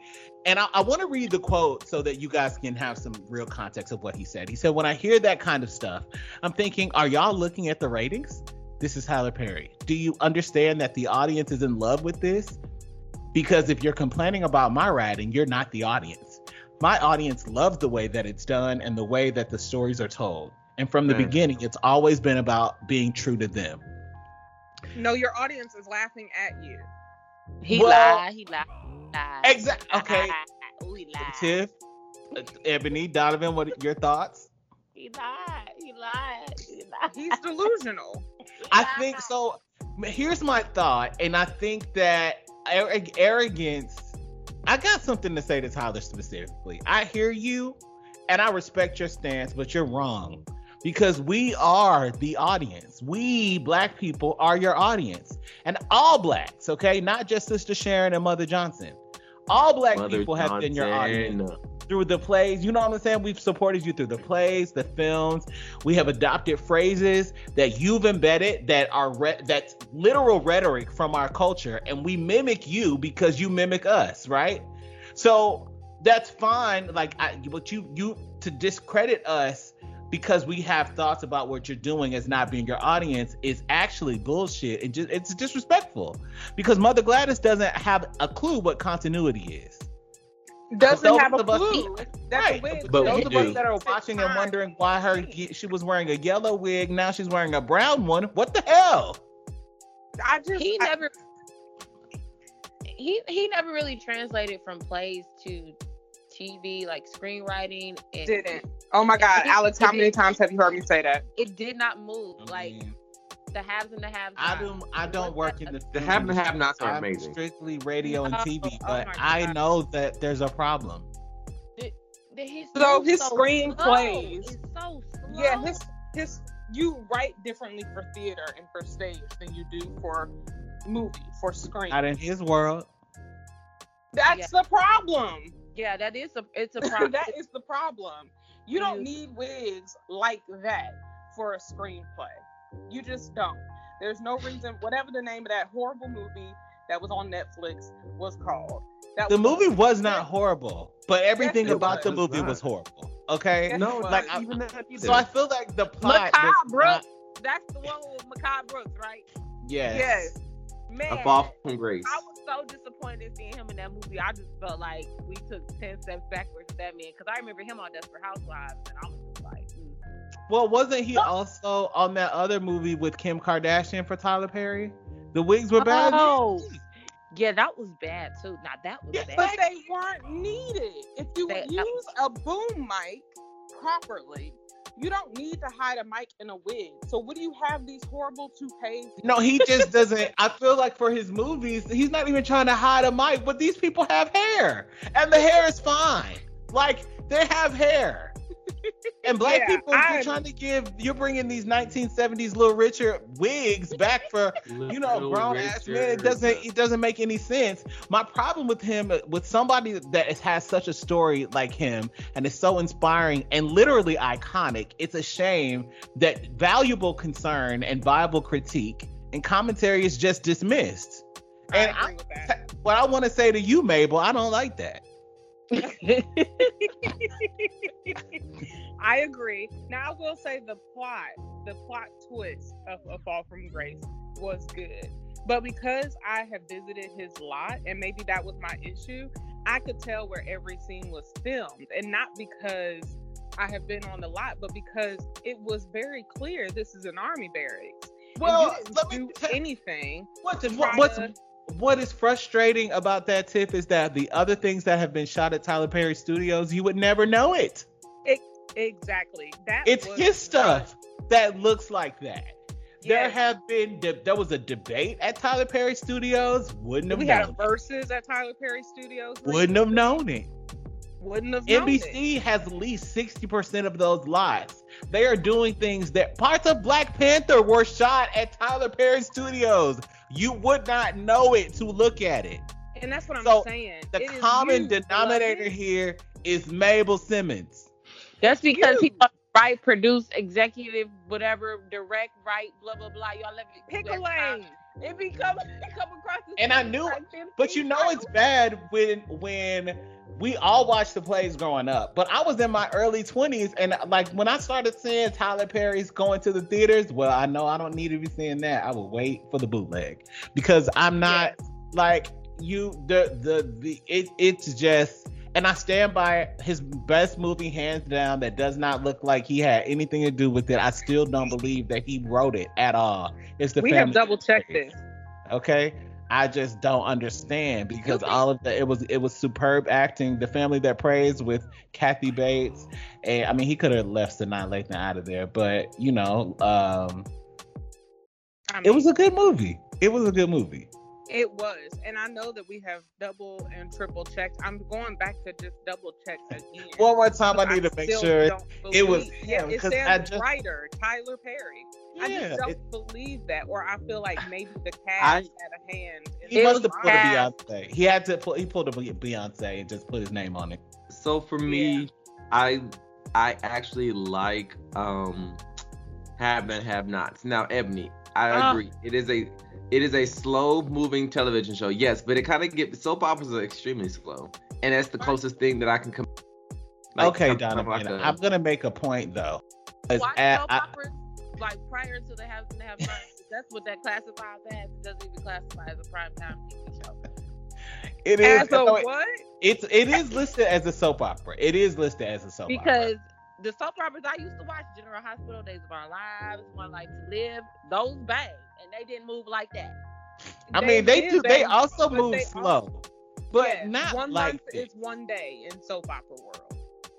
And I, I want to read the quote so that you guys can have some real context of what he said. He said, "When I hear that kind of stuff, I'm thinking, are y'all looking at the ratings? This is Tyler Perry. Do you understand that the audience is in love with this? because if you're complaining about my writing, you're not the audience. My audience loves the way that it's done and the way that the stories are told. And from the Man. beginning, it's always been about being true to them. No, your audience is laughing at you. He Well- lied. He lied. He ah, lied. Okay. Ooh, he lied. Tiff, uh, Ebony, Donovan, what are your thoughts? He lied. He lied. He lied. He's delusional. He I lied. think so. Here's my thought, and I think that arrogance. I got something to say to Tyler specifically. I hear you, and I respect your stance, but you're wrong because we are the audience. We black people are your audience, and all blacks, okay, not just Sister Sharon and Mother Johnson. All black Mother people have been your audience through the plays. You know what I'm saying? We've supported you through the plays, the films. We have adopted phrases that you've embedded that are re- that's literal rhetoric from our culture, and we mimic you because you mimic us, right? So that's fine. Like, I, but you you to discredit us because we have thoughts about what you're doing as not being your audience is actually bullshit and just it's disrespectful because Mother Gladys doesn't have a clue what continuity is. Doesn't have a of us- clue. That's Right. a wig. But those we of us that are watching and wondering why her she was wearing a yellow wig, now she's wearing a brown one. What the hell? I just he I- never he he never really translated from plays to TV like screenwriting and didn't. Oh my God, Alex, how many times have you heard me say that? it did not move like mean, the haves and the have I don't I don't work in the The have and have nots are amazing. strictly radio and Oh, TV, oh but my I know that there's a problem. his So his so screenplays- so. Yeah, his his you write differently for theater and for stage than you do for movie for screen. Not in his world. That's Yeah. the problem. Yeah, that is a it's a problem. that is the problem. You don't need wigs like that for a screenplay. You just don't. There's no reason. Whatever the name of that horrible movie that was on Netflix was called. That The was movie was not horrible, but everything Yes, it about the movie was horrible. Okay. Yes, No, like I- even that either. So I feel like the plot. Mehcad does Brooks. not- That's the one with Mehcad Brooks, right? Yes. Yes. Man, a fall from grace. I was so disappointed in seeing him in that movie. I just felt like we took ten steps backwards with that man because I remember him on Desperate Housewives, and I was just like, mm. Well, wasn't he also on that other movie with Kim Kardashian for Tyler Perry? The wigs were bad. Oh. yeah, that was bad too. Now that was Yeah, bad. But they weren't needed. If you They- would use a boom mic properly, you don't need to hide a mic in a wig. So what do you have these horrible toupees? No, he just doesn't. I feel like for his movies, he's not even trying to hide a mic, but these people have hair, and the hair is fine. Like they have hair. And black Yeah, people, you're trying to give, you're bringing these 1970s Little Richard wigs back for you know, Little grown ass man. It doesn't it doesn't make any sense. My problem with him, with somebody that has such a story like him and is so inspiring and literally iconic, it's a shame that valuable concern and viable critique and commentary is just dismissed. And I with that. What I want to say to you, Mabel, I don't like that. I agree. Now I will say the plot, the plot twist of A Fall from Grace was good. But because I have visited his lot, and maybe that was my issue, I could tell where every scene was filmed. And not because I have been on the lot, but because it was very clear this is an army barracks. Well, let me do tell- anything. What's, what's to- what is frustrating about that tip is that the other things that have been shot at Tyler Perry Studios, you would never know it. Exactly. That It's his stuff that looks like that. There have been de- there was a debate at Tyler Perry Studios. Wouldn't have We known. had it. verses at Tyler Perry Studios. Wouldn't have known it. Wouldn't have known it. NBC has at least sixty percent of those lots. They are doing things that parts of Black Panther were shot at Tyler Perry Studios. You would not know it to look at it. And that's what I'm So, saying. The It is common denominator here is Mabel Simmons. That's because You. he want write, produce, executive, whatever, direct, write, blah blah blah. Y'all let me Pick a lane. It become it come across. the And I knew- like 15 But you know it's bad when when we all watched the plays growing up. But I was in my early 20s and like when I started seeing Tyler Perry's going to the theaters, well, I know I don't need to be seeing that. I will wait for the bootleg because I'm not like you the the the it it's just and I stand by his best movie hands down that does not look like he had anything to do with it. I still don't believe that he wrote it at all. It's the We have double checked this. Okay. I just don't understand because all of the it was it was superb acting. The family that Preys with Kathy Bates, and I mean he could have left the Sanaa Lathan out of there, but you know, um, I mean, it was a good movie. It was a good movie. It was, and I know that we have double and triple checked. I'm going back to just double check again. One more time, I need to make sure. it was believe- Yeah, him, it 'cause says I just- writer Tyler Perry. I just don't it- believe that, or I feel like maybe the cast I- had a hand. he It must was have pulled a. Beyonce. He had to pull. He pulled a Beyonce and just put his name on it. So for me, I I actually like um have and have nots. Now, Ebony, I Ah. agree. It is a it is a slow moving television show. Yes, but it kind of get soap operas are extremely slow, and that's the closest thing that I can come. like, okay, come, Donovan, like a, I'm gonna make a point though. Watch at- soap I- operas like prior to the have and have nots. That's what that classifies as. It doesn't even classify as a prime time TV show. it is. As a no, it- what? it's it is listed as a soap opera. It is listed as a soap opera. because the soap operas I used to watch, General Hospital, Days of Our Lives, One Life to Live, those bang, and they didn't move like that. I mean, they do. They also move they slow, also- but Yes, not one like month this. is one day in soap opera world.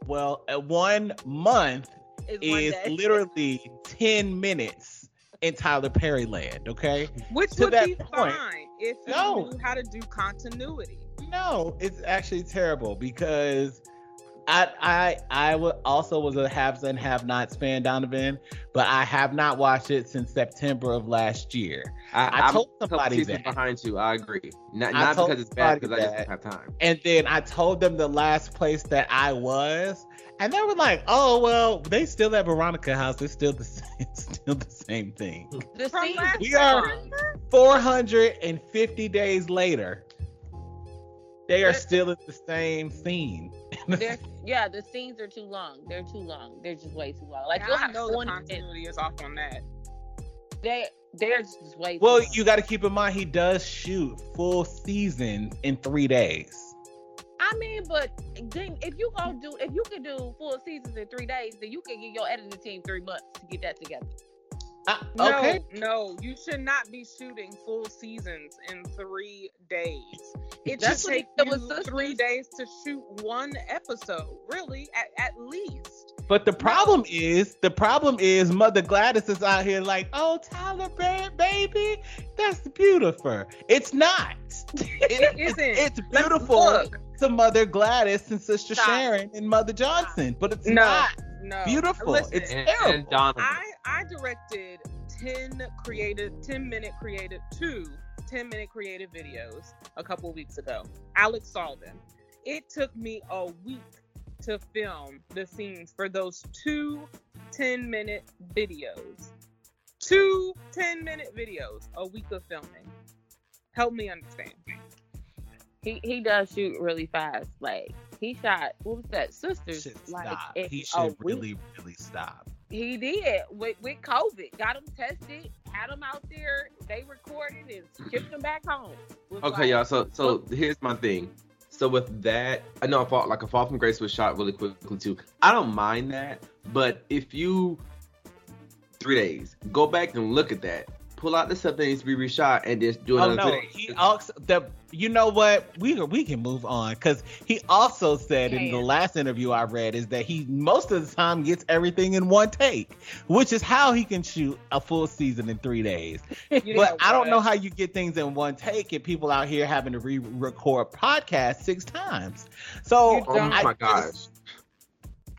Well, uh, one month Is is day. literally ten minutes in Tyler Perry land. Okay. Which To would that be point. fine if you No. knew how to do continuity. No, it's actually terrible because I I I also was a haves and have nots fan, Donovan, but I have not watched it since September of last year. I, I I'm told a somebody that. behind you. I agree. Not, I not because it's bad, because I just that. don't have time. And then I told them the last place that I was, and they were like, "Oh well, they still at Veronica House. It's still the same, still the same thing." The From scene- last We are- 450 days later, they are still in the same scene. They're, yeah, the scenes are too long. They're too long. They're just way too long. Like Yeah, you'll I have know the continuity is off on that. They they're just way. Well, long. you got to keep in mind he does shoot full season in three days. I mean, but then if you gonna do, if you can do full seasons in three days, then you can give your editing team three months to get that together. Uh, No, okay. no, you should not be shooting full seasons in three days. It That's should take you three days to shoot one episode, really, at, at least. But the problem is, the problem is, Mother Gladys is out here like, "Oh, Tyler, baby, that's beautiful." It's not. It isn't. It's beautiful to Mother Gladys and Sister Stop. Sharon and Mother Johnson, but it's No. not No, beautiful. Listen, it's And, terrible. and I I directed ten creative, ten minute creative, two 10 minute creative videos a couple weeks ago. Alex saw them. It took me a week to film the scenes for those two 10 minute videos. Two 10 minute videos, a week of filming. Help me understand. He he does shoot really fast. Like he shot what was that? Sisters. should like stop. He a should week. really, really stop. He did with with COVID. Got him tested. Had him out there. They recorded and shipped him back home. Okay, like, y'all. So so here's my thing. So with that, I know a fall like a fall from grace was shot really quickly too. I don't mind that, but if you three days, go back and look at that. Pull out the stuff that needs to be reshot and just do oh, another. Oh no, three days. he also the you know what we we can move on because he also said in the last interview I read is that he most of the time gets everything in one take, which is how he can shoot a full season in three days. You but I don't know how you get things in one take and people out here having to re-record podcasts six times. So Oh don't- I oh my gosh. just-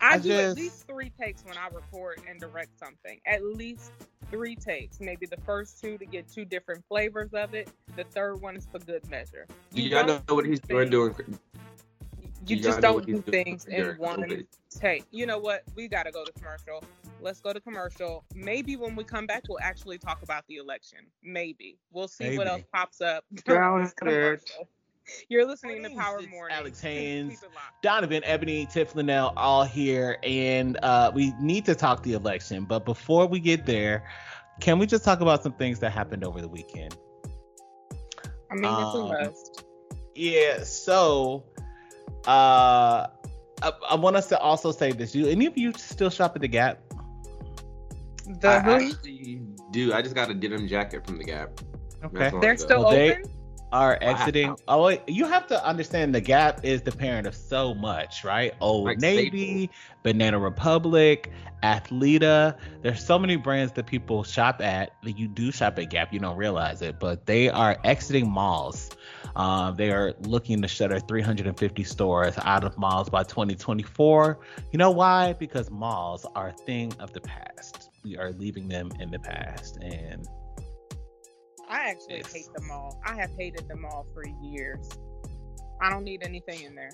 I, I do at least three takes when I record and direct something. At least three takes. Maybe the first two to get two different flavors of it. The third one is for good measure. Do y'all know don't what he's do doing? Doing You y'all just don't do things in during one take. You know what? We got to go to commercial. Let's go to commercial. Maybe when we come back, we'll actually talk about the election. Maybe we'll see what else pops up. Sounds good. Commercial. You're listening to Power it's Morning. Alex Haynes. Keep it locked. Donovan, Ebony, Tiff Linnell, all here, and uh, we need to talk the election. But before we get there, can we just talk about some things that happened over the weekend? I mean, it's a Um, must. Yeah, so uh, I, I want us to also say this. You any of you still shop at the Gap? The I who? actually do. I just got a denim jacket from the Gap. Okay. That's all I They're still Well, they- open. Are exiting. Oh, you have to understand the Gap is the parent of so much, right? Old Like Navy, Banana Republic, Athleta. There's so many brands that people shop at. That you do shop at Gap, you don't realize it, but they are exiting malls. Uh, they are looking to shutter 350 stores out of malls by 2024. You know why? Because malls are a thing of the past. We are leaving them in the past, and I actually Yes. hate the mall. I have hated the mall for years. I don't need anything in there.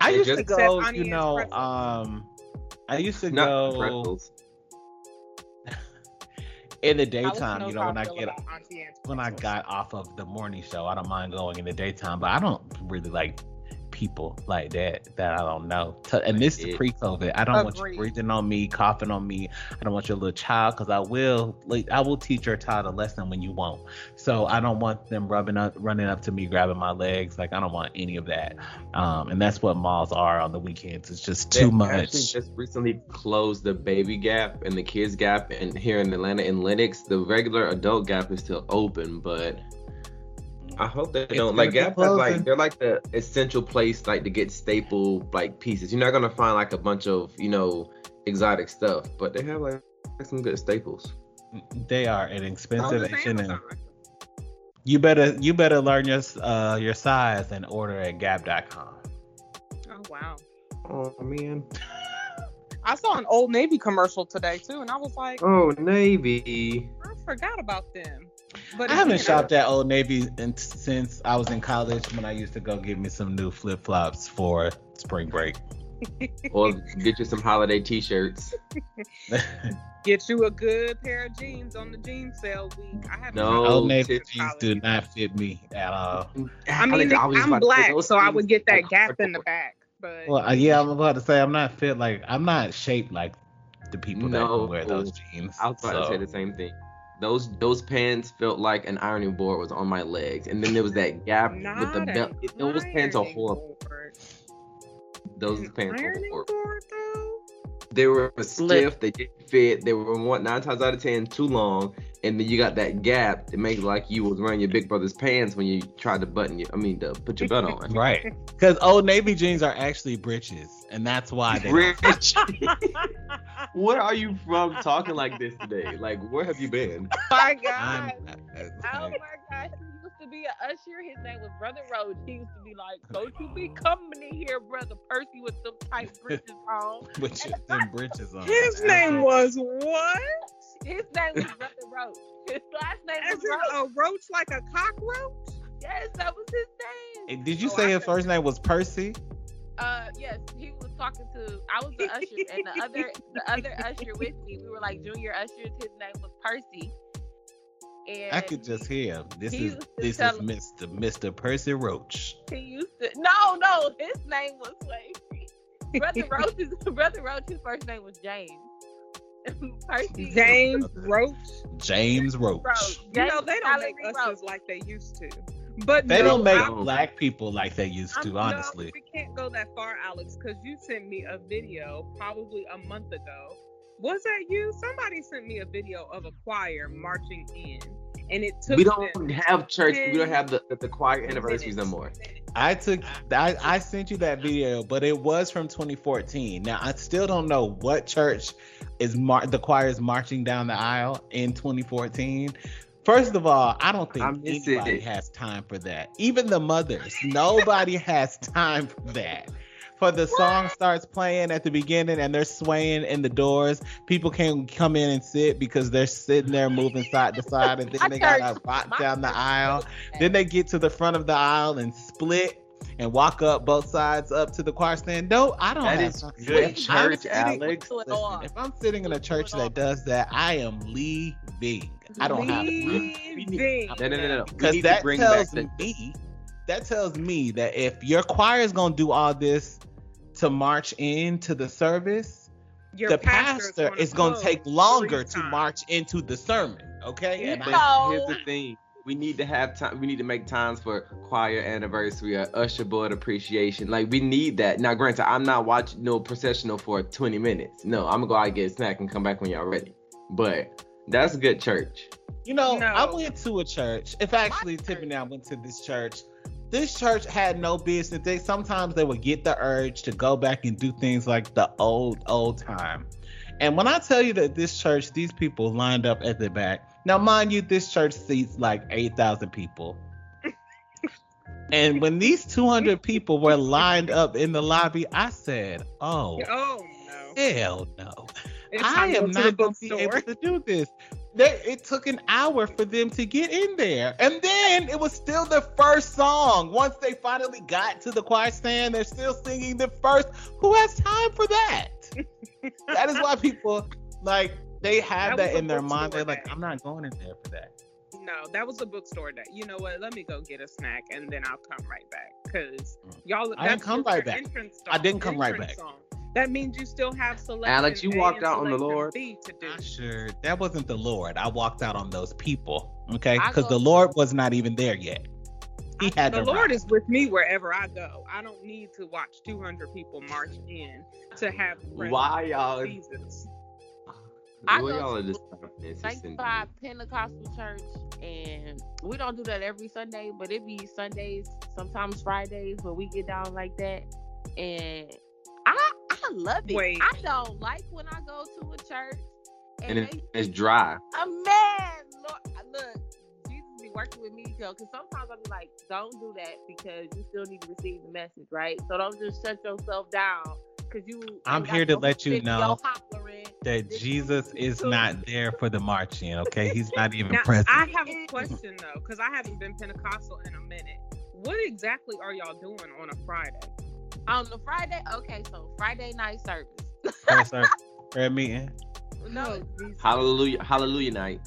I used to go. You know, pretzels. um, I used to Not go pretzels. in the daytime. You know, when I get about Auntie Anne's when I got off of the morning show, I don't mind going in the daytime, but I don't really like people like that that I don't know. And this is pre-COVID. I don't want you breathing on me, coughing on me. I don't want your little child because I will. Like, I will teach your child a lesson when you won't. So I don't want them rubbing up, running up to me, grabbing my legs. Like I don't want any of that. Um, and that's what malls are on the weekends. It's just They too actually much. just recently closed the baby gap and the kids gap, and here in Atlanta in Lenox, the regular adult gap is still open, but I hope they don't like Gap has like they're like the essential place like to get staple like pieces. You're not gonna find like a bunch of you know exotic stuff, but they have like, like some good staples. They are an You better you better learn your uh your size and order at Gap.com. Oh wow. Oh man. I saw an old Navy commercial today too, and I was like, Oh Navy. I forgot about them. But I haven't again, shopped at Old Navy in, since I was in college when I used to go get me some new flip flops for spring break. Or get you some holiday T-shirts. Get you a good pair of jeans on the jean sale week. I haven't. No. Old Navy jeans do not fit me at all. I mean, Alex, was I'm about to say, black, so I would get that gap in the back. But Well, uh, yeah, I'm about to say I'm not fit like I'm not shaped like the people that No. wear those jeans. I was about to say the same thing. Those those pants felt like an ironing board was on my legs, and then there was that gap with the belt. Those pants are ironing horrible. board. Those An pants were ironing horrible. board though. They were stiff. They didn't fit. They were one nine times out of ten too long, and then you got that gap. It makes like you was wearing your big brother's pants when you tried to button your. I mean, to put your belt on. Right. Because Old Navy jeans are actually breeches, and that's why they. don't- Rich, where are you from talking like this today? Like, where have you been? my I'm, God. Oh my gosh, he used to be an usher. His name was Brother Roach. He used to be like, "Don't you be coming in here, Brother Percy, with them tight breeches on." with your them breeches on. His name was what? His name was Brother Roach. His last name As was Roach. a roach like a cockroach? Yes, that was his name. Hey, Did you Oh, say I his first name was Percy? Uh, yes, he was talking to. I was the usher, and the other the other usher with me. We were like junior ushers. His name was Percy. And I could just hear him. This he is this is Mr. Mr. Percy Roach. He used to. No, no, his name was wait. Brother Roach's Brother Roach's first name was James. Percy. James Roach. James Roach. Roach. You know they don't make Valerie ushers Roach. like they used to. But They no, don't make I'm- black people like they used I'm- to, no, honestly. we can't go that far, Alex, because you sent me a video probably a month ago. Was that you? Somebody sent me a video of a choir marching in, and it took We don't have church. We don't have the the choir anniversaries no more. I took I, I sent you that video, but it was from 2014. Now I still don't know what church is mar- the choir is marching down the aisle in 2014. First of all, I don't think I miss anybody it. has time for that. Even the mothers, nobody has time for that. For the song starts playing at the beginning and they're swaying in the doors, people can't come in and sit because they're sitting there moving side to side, and then they gotta church- rock my down the aisle. Then they get to the front of the aisle and split and walk up both sides up to the choir stand. No, I don't That have is time. good I'm church, sitting- Alex. Listen, all. if I'm sitting in a church Do it all. that does that, I am leaving. I don't have time. Leaving. No, no, no, no. Because to that bring tells back the, me, that tells me that if your choir is gonna do all this to march into the service, Your the pastor's pastor is gonna take longer to march into the sermon. Okay, and But No. here's the thing. We need to have time. We need to make times for choir anniversary or usher board appreciation. Like we need that. Now, granted, I'm not watching no processional for 20 minutes. No, I'm gonna go out and get a snack and come back when y'all ready. But that's a good church. You know, No. I went to a church. If actually church. Tiffany I went to this church, this church had no business. They sometimes they would get the urge to go back and do things like the old old time. And when I tell you that this church, these people lined up at the back. Now, mind you, this church seats like eight thousand people. and when these two hundred people were lined up in the lobby, I said, "Oh, Oh no! hell no." It's I am go to the not going to be able to do this. They, it took an hour for them to get in there. And then it was still the first song. Once they finally got to the choir stand, they're still singing the first. Who has time for that? that is why people, like, they have That that, in their mind. They're like. I'm not going in there for that. No, that was a bookstore day. You know what? Let me go get a snack and then I'll come right back. Cause Mm. y'all, I didn't come right back. I didn't come right back. song. That means you still have selection. Alex, you A walked out on the Lord. B to do. I sure that wasn't the Lord. I walked out on those people. Okay. Because the Lord was not even there yet. He had The Lord ride. is with me wherever I go. I don't need to watch 200 people march in to have Why y'all? Jesus. I Well, go y'all are to just it's just in- Sanctified Pentecostal Church, and we don't do that every Sunday, but it be Sundays, sometimes Fridays, where we get down like that, and I I love it. Wait. I don't like when I go to a church and and, it, it's dry. a man, Lord, look, Jesus be working with me, because sometimes I'm like, don't do that because you still need to receive the message, right? So don't just shut yourself down because you. I'm here to let you know that Jesus is is not there for the marching. Okay, he's not even Now, present. I have a question though, because I haven't been Pentecostal in a minute. What exactly are y'all doing on a Friday? On the Friday, okay, so Friday night service. prayer, service, prayer meeting. No, oh, Hallelujah, hallelujah night.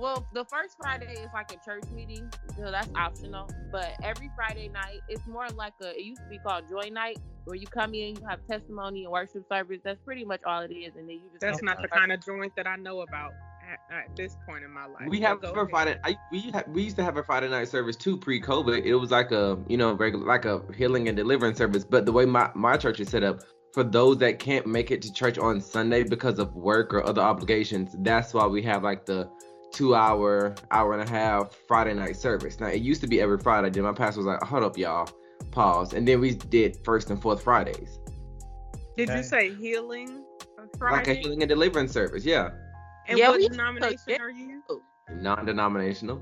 Well, the first Friday is like a church meeting, so that's optional. But every Friday night, it's more like a. It used to be called Joy Night, where you come in, you have testimony and worship service. That's pretty much all it is, and then you just. That's not the kind of joint that I know about at, at this point in my life. We have a. Friday. I, we ha, we used to have a Friday night service too pre-COVID. It was like a you know regular like a healing and deliverance service. But the way my my church is set up, for those that can't make it to church on Sunday because of work or other obligations, that's why we have like the two hour, hour and a half Friday night service. Now it used to be every Friday. Then my pastor was like, "Hold up, y'all, pause," and then we did first and fourth Fridays, Did Okay. you say healing on like a Friday? healing and deliverance service. Yeah, and Yeah, what we- denomination are you? non-denominational.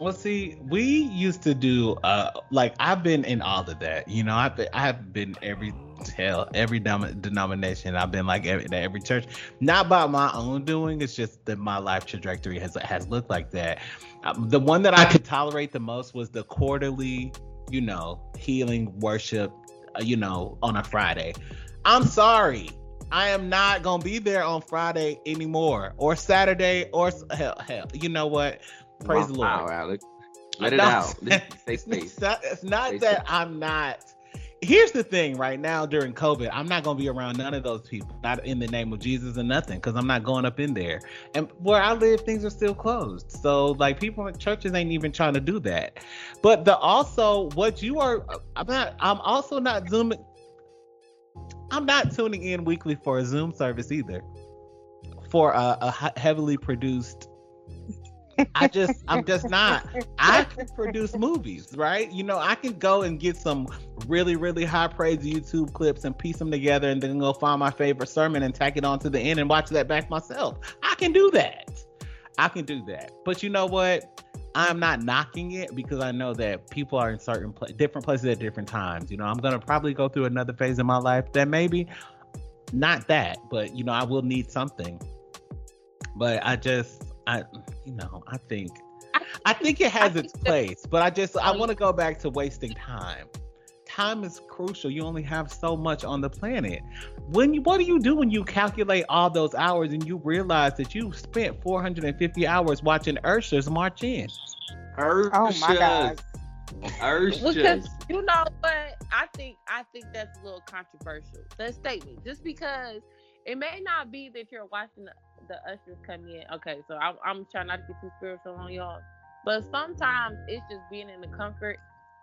Well, see, we used to do uh like I've been in all of that. You know, I've been, I've been every hell every dem- denomination. I've been like every, every church, not by my own doing. It's just that my life trajectory has has looked like that. Um, the one that I could tolerate the most was the quarterly, you know, healing worship, uh, you know, on a Friday. I'm sorry. I am not gonna be there on Friday anymore, or Saturday, or hell, hell. You know what? Praise the Lord. Wow, Alex. Let it out. Safe space. It's not, it's not Stay that I'm not. Here's the thing right now during COVID, I'm not going to be around none of those people, not in the name of Jesus or nothing, because I'm not going up in there. And where I live, things are still closed. So, like, people in churches ain't even trying to do that. But the also, what you are, uh, I'm not, I'm also not Zooming. I'm not tuning in weekly for a Zoom service either, for a, a heavily produced. I just, I'm just not. I can produce movies, right? You know, I can go and get some really, really high praise YouTube clips and piece them together and then go find my favorite sermon and tack it on to the end and watch that back myself. I can do that. I can do that. But you know what? I'm not knocking it because I know that people are in certain pla- different places at different times. You know, I'm gonna probably go through another phase in my life that maybe not that, but you know, I will need something. But I just, I, you know, I think I think it has its place, but I just I want to go back to wasting time. Time is crucial. You only have so much on the planet. When you, what do you do when you calculate all those hours and you realize that you spent 450 hours watching Urshas march in? Oh my God. Because you know what, I think I think that's a little controversial. That statement, just because it may not be that you're watching the, the ushers come in. Okay, so I'm, I'm trying not to get too spiritual on y'all, but sometimes it's just being in the comfort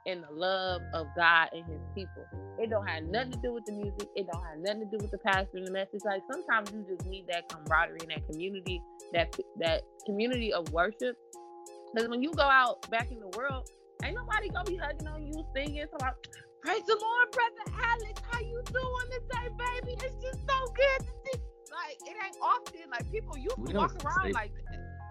and the love of God and His people. It don't have nothing to do with the music. It don't have nothing to do with the pastor and the message. Like sometimes you just need that camaraderie and that community, that that community of worship. Because when you go out back in the world, ain't nobody gonna be hugging on you, singing. So like, praise the Lord, brother Alex. How you doing today, baby? It's just so good to see. Like it ain't often. Like people used to walk around like that.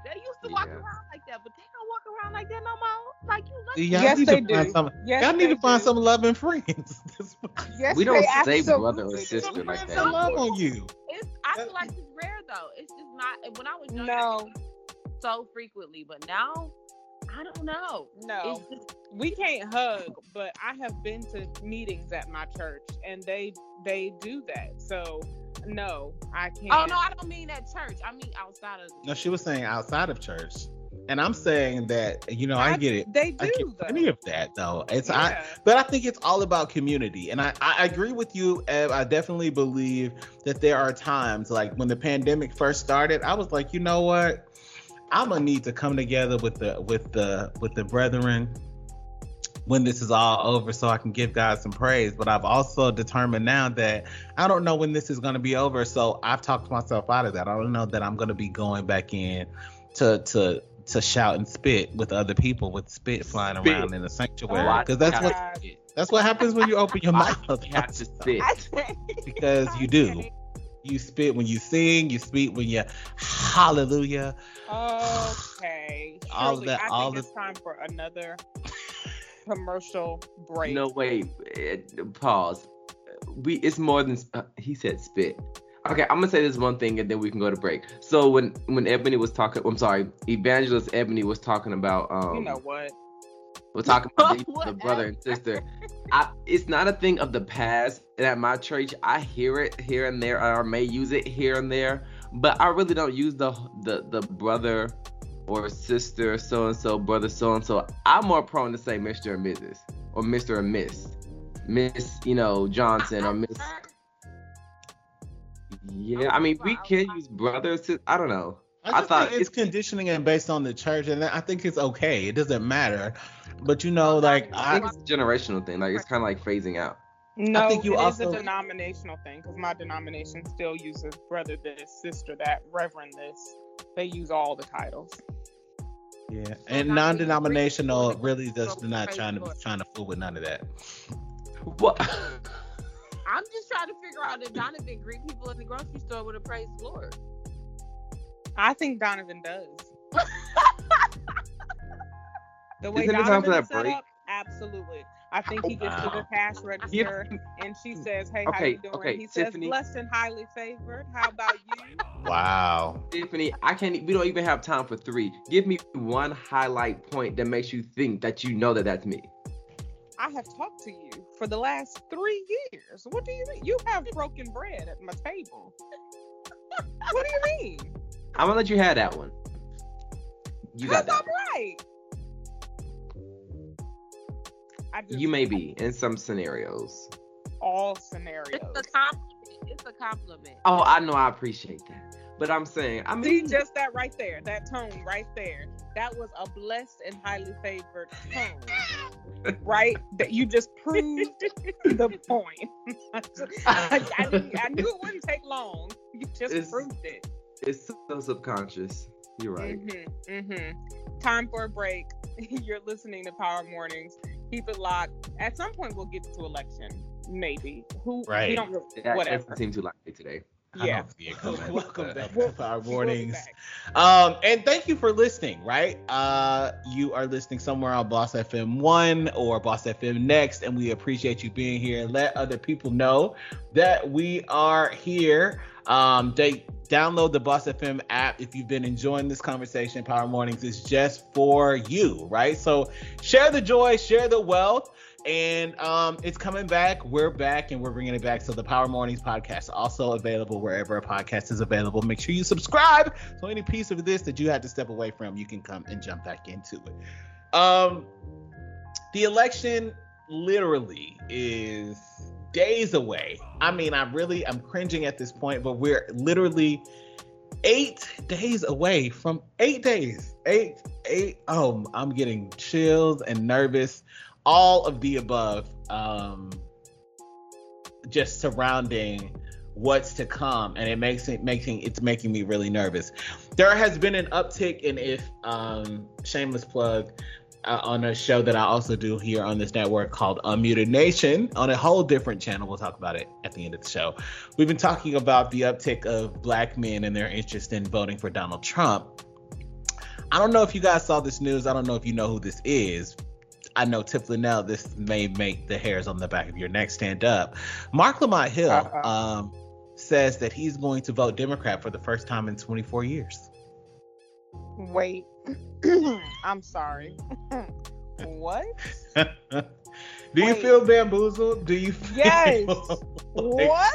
They used to walk Yeah. around like that, but they don't walk around like that no more. Like you lucky. Y'all Yes, need they to find do. some. Yes, y'all need to find do. some loving friends. Yes, We don't they say brother or absolutely sister do. like Some that. love on you. It's I feel like it's rare though. It's just not. When I was younger, No, so frequently, but now I don't know. no. Just we can't hug, but I have been to meetings at my church and they they do that. So no, I oh, can't. oh no, I don't mean at church. I mean outside of. No, she was saying outside of church, and I'm saying that you know I, get it. They I do get though. plenty of that though. It's I, but I think it's all about community, and I I agree with you. Ev. I definitely believe that there are times like when the pandemic first started, I was like, you know what, I'm gonna need to come together with the with the with the brethren when this is all over so I can give God some praise. But I've also determined now that I don't know when this is going to be over. So I've talked myself out of that. I don't know that I'm going to be going back in to to to shout and spit with other people with spit flying Spit. around in the sanctuary because that's what that's what happens when you open your mouth You have to spit. because you do. You spit when you sing, you spit when you hallelujah. Okay. All of that- I all think of- it's time for another commercial break. No, wait. eh, Pause. we it's more than uh, he said spit. Okay, I'm gonna say this one thing and then we can go to break. So when when Ebony was talking, I'm sorry, Evangelist Ebony was talking about um you know what? We're talking about the, the brother and sister. I, it's not a thing of the past. And at my church, I hear it here and there, or may use it here and there, but I really don't use the the the brother or sister so and so, brother so and so. I'm more prone to say Mr. and Mrs. or Mr. and Miss, Miss, you know Johnson or Miss. Yeah, I mean we can use brother, sis. I don't know. I, I thought think it's it's- conditioning and based on the church, and I think it's okay. It doesn't matter. But you know, like I I, think it's a generational thing. Like it's kind of like phasing out. No, I think you it is also- a denominational thing because my denomination still uses brother this, sister that, reverend this. They use all the titles. yeah, So and now non-denominational we- really just so not trying to the Lord. trying to fool with none of that. What? I'm just trying to figure out if Donovan greet people in the grocery store with a praise Lord. I think Donovan does. the way Isn't it time for Donovan that is set break? up, absolutely. I think he gets to the cash register and she says, "Hey, how you doing?" okay, he says, Tiffany. "Blessed and highly favored. How about you?" Wow. Tiffany, I can't. We don't even have time for three. Give me one highlight point that makes you think that you know that that's me. I have talked to you for the last three years. What do you mean? You have broken bread at my table. what do you mean? I'm gonna let you have that one. You got That's that. all right. You may be in some scenarios. all scenarios. It's a compliment. It's a compliment. Oh, I know. I appreciate that. But I'm saying, I See, mean, just that right there, that tone right there. That was a blessed and highly favored tone, right? That you just proved the point. I, I, didn't- I knew it wouldn't take long. You just It's- proved it. it's so subconscious. You're right. Mm-hmm, mm-hmm. Time for a break. You're listening to Power Mornings. Keep it locked. At some point, we'll get to election. Maybe. Who? We Right. don't. Really, That whatever. doesn't seem too likely today. I Yeah. don't see it. Welcome back. uh, Power We'll be Mornings. Um, and thank you for listening, right? Uh, you are listening somewhere on Boss FM 1 or Boss FM Next, and we appreciate you being here. Let other people know that we are here. Um, they download the Boss FM app if you've been enjoying this conversation. Power Mornings is just for you, right? So share the joy, share the wealth. And um, it's coming back. We're back and we're bringing it back. So the Power Mornings podcast also available wherever a podcast is available. Make sure you subscribe. So any piece of this that you had to step away from, you can come and jump back into it. Um, the election literally is days away. I mean, I'm really I'm cringing at this point, but we're literally eight days away from eight days. Eight, eight. Oh, I'm getting chills and nervous. All of the above. Um, just surrounding what's to come and it makes it making it's making me really nervous there has been an uptick in if um shameless plug uh, on a show that i also do here on this network called unmuted nation on a whole different channel we'll talk about it at the end of the show we've been talking about the uptick of black men and their interest in voting for donald trump i don't know if you guys saw this news i don't know if you know who this is I know Tiff Linnell, this may make the hairs on the back of your neck stand up. Marc Lamont Hill Uh-uh. um, says that he's going to vote Democrat for the first time in 24 years. Wait. I'm sorry. what? Do you feel bamboozled? Do you feel Yes. like- What?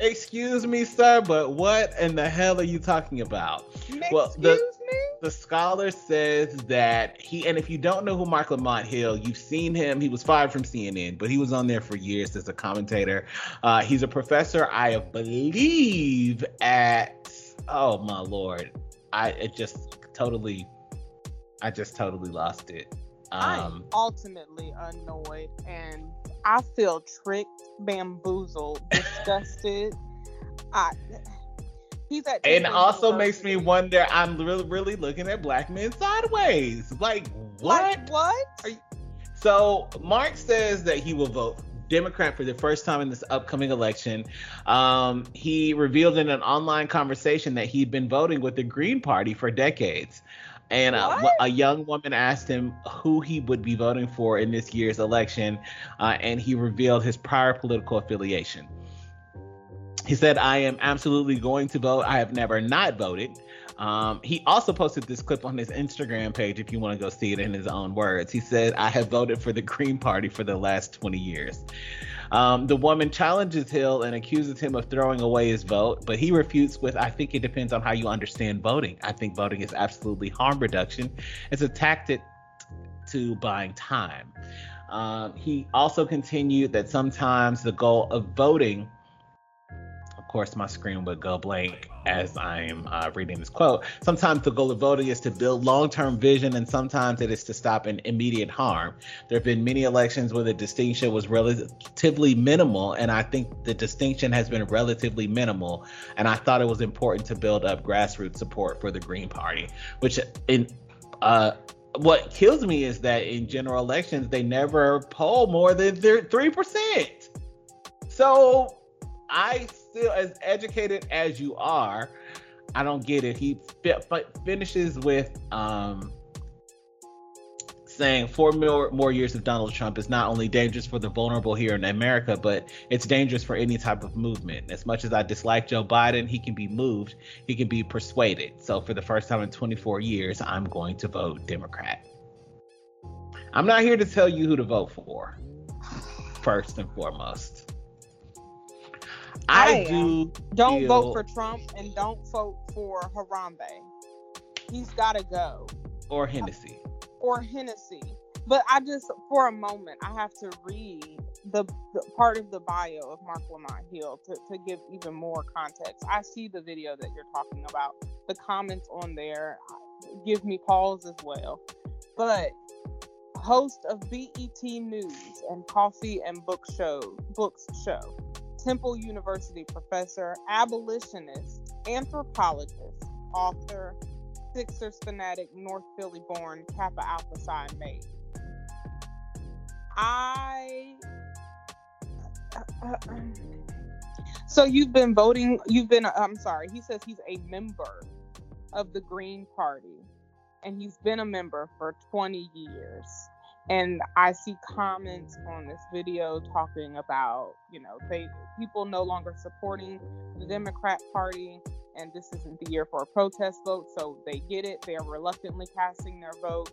Excuse me, sir, but what in the hell are you talking about? Well, Excuse the- me? The scholar says that he, and if you don't know who Marc Lamont Hill, you've seen him. He was fired from CNN, but he was on there for years as a commentator. Uh, he's a professor, I believe, at oh my lord, I it just totally, I just totally lost it. I'm Um, ultimately annoyed and I feel tricked, bamboozled, disgusted. I he's at and also makes me wonder. I'm really, really looking at black men sideways. Like what? Like what? Are you- So Marc says that he will vote Democrat for the first time in this upcoming election. Um, he revealed in an online conversation that he'd been voting with the Green Party for decades. And uh, What? a young woman asked him who he would be voting for in this year's election, uh, and he revealed his prior political affiliation. He said, I am absolutely going to vote. I have never not voted. Um, he also posted this clip on his Instagram page if you want to go see it in his own words. He said, I have voted for the Green Party for the last 20 years. Um, the woman challenges Hill and accuses him of throwing away his vote, but he refutes with, I think it depends on how you understand voting. I think voting is absolutely harm reduction. It's a tactic to buying time. Um, he also continued that sometimes the goal of voting, course, my screen would go blank as I am uh, reading this quote. Sometimes the goal of voting is to build long term vision, and sometimes it is to stop an immediate harm. There have been many elections where the distinction was relatively minimal, and I think the distinction has been relatively minimal. And I thought it was important to build up grassroots support for the Green Party, which in uh, what kills me is that in general elections they never poll more than three percent. So I still, as educated as you are, I don't get it. He fi- fi- finishes with um, saying four more more years of Donald Trump is not only dangerous for the vulnerable here in America, but it's dangerous for any type of movement. As much as I dislike Joe Biden, he can be moved, he can be persuaded. So for the first time in 24 years, I'm going to vote Democrat. I'm not here to tell you who to vote for. First and foremost. I, I do Don't feel- vote for Trump and don't vote for Harambe. He's got to go. or Hennessy. Or Hennessy. But I just, for a moment, I have to read the, the part of the bio of Marc Lamont Hill to, to give even more context. I see the video that you're talking about. The comments on there give me pause as well. But host of BET News and Coffee and Book Show, Books Show, Temple University professor, abolitionist, anthropologist, author, Sixers fanatic, North Philly born, Kappa Alpha Psi mate. I. So you've been voting. You've been. I'm sorry. He says he's a member of the Green Party, and he's been a member for 20 years. And I see comments on this video talking about, you know, they people no longer supporting the Democrat Party, and this isn't the year for a protest vote, so they get it. They're reluctantly casting their vote.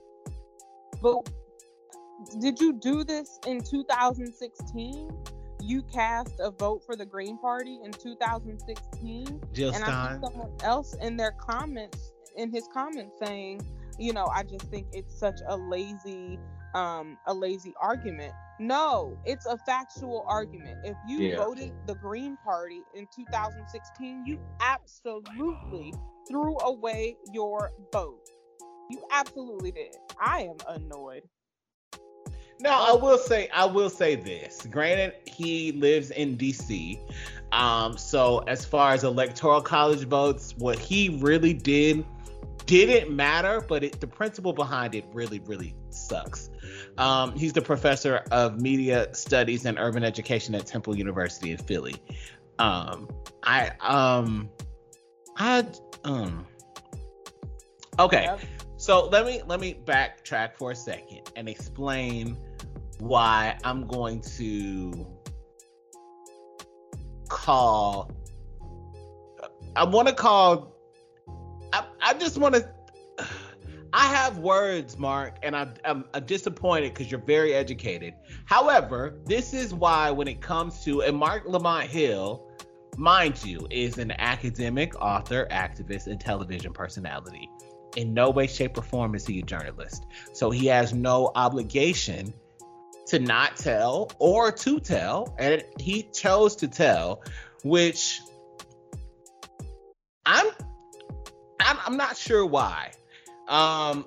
But did you do this in 2016? You cast a vote for the Green Party in 2016, Jill and I see someone else in their comments, in his comments, saying, you know, I just think it's such a lazy, um, a lazy argument. No, it's a factual argument. If you Yeah. voted the Green Party in 2016, you absolutely threw away your vote. You absolutely did. I am annoyed. Now I will say I will say this. Granted, he lives in DC. Um, so as far as electoral college votes, what he really did didn't matter, but it, the principle behind it really, really sucks. Um, he's the professor of media studies and urban education at Temple University in Philly. Um, I um, I um, okay. Yep. So let me let me backtrack for a second and explain why I'm going to call. I want to call. I, I just want to. I have words, Marc, and I, I'm, I'm disappointed because you're very educated. However, this is why when it comes to and Marc Lamont Hill, mind you, is an academic, author, activist, and television personality. In no way, shape, or form is he a journalist. So he has no obligation to not tell or to tell. And he chose to tell, which I'm I'm, I'm not sure why. Um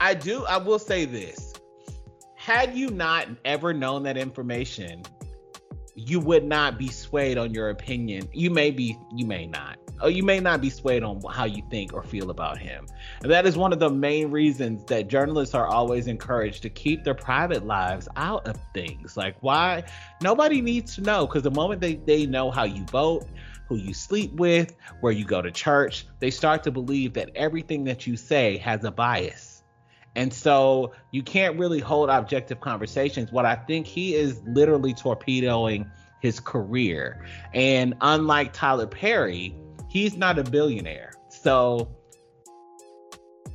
I do I will say this. Had you not ever known that information, you would not be swayed on your opinion. You may be, you may not. Or you may not be swayed on how you think or feel about him. And that is one of the main reasons that journalists are always encouraged to keep their private lives out of things. Like, why? Nobody needs to know because the moment they, they know how you vote, who you sleep with, where you go to church, they start to believe that everything that you say has a bias. And so you can't really hold objective conversations. What I think he is literally torpedoing his career. And unlike Tyler Perry, he's not a billionaire. So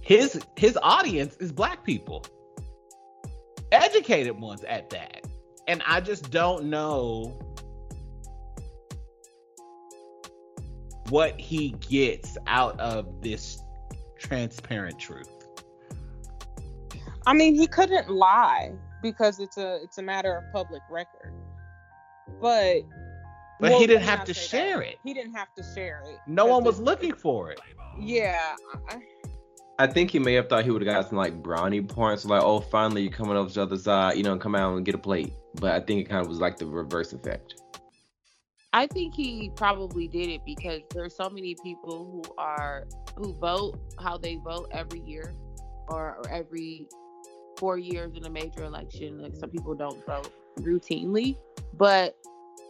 his his audience is black people. Educated ones at that. And I just don't know what he gets out of this transparent truth. I mean, he couldn't lie because it's a it's a matter of public record. But but well, he didn't have to share that. it. He didn't have to share it. No one because was looking for it. it- Yeah. I, I think he may have thought he would have got some like brownie points, like, oh, finally you're coming over to the other side, you know, come out and get a plate. But I think it kind of was like the reverse effect. I think he probably did it because there's so many people who are who vote how they vote every year or, or every four years in a major election. Like some people don't vote routinely, but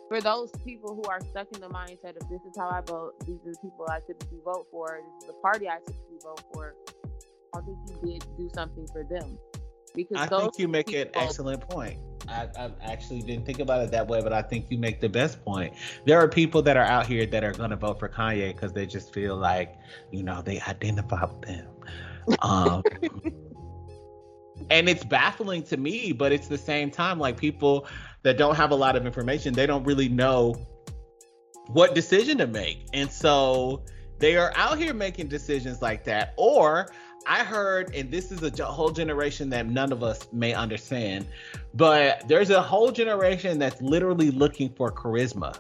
for those people who are stuck in the mindset of this is how I vote, these are the people I typically vote for, this is the party I typically vote for. I think he did do something for them because I think you make an excellent point. I, I actually didn't think about it that way, but I think you make the best point. There are people that are out here that are going to vote for Kanye because they just feel like, you know, they identify with them. Um, and it's baffling to me, but it's the same time like people that don't have a lot of information, they don't really know what decision to make. And so they are out here making decisions like that. Or I heard, and this is a whole generation that none of us may understand, but there's a whole generation that's literally looking for charisma.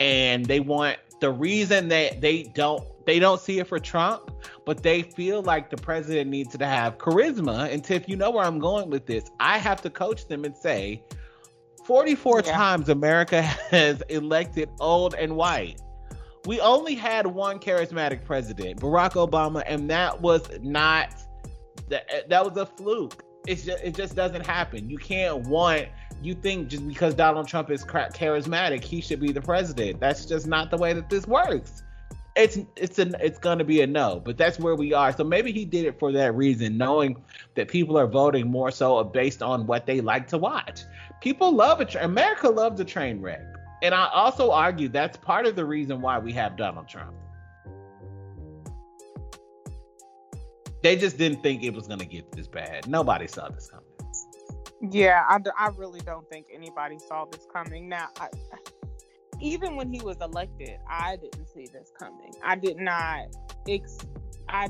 And they want the reason that they don't they don't see it for Trump, but they feel like the president needs to have charisma. And Tiff, you know where I'm going with this. I have to coach them and say, 44 Yeah. times America has elected old and white. We only had one charismatic president, Barack Obama, and that was not that that was a fluke. It's just it just doesn't happen. You can't want you think just because Donald Trump is charismatic, he should be the president. That's just not the way that this works. It's it's an it's gonna be a no, but that's where we are. So maybe he did it for that reason, knowing that people are voting more so based on what they like to watch. People love a tra- America loves a train wreck, and I also argue that's part of the reason why we have Donald Trump. They just didn't think it was gonna get this bad. Nobody saw this coming. Yeah, I really don't think anybody saw this coming. Now, I, even when he was elected, I didn't see this coming. I did not. Ex- I,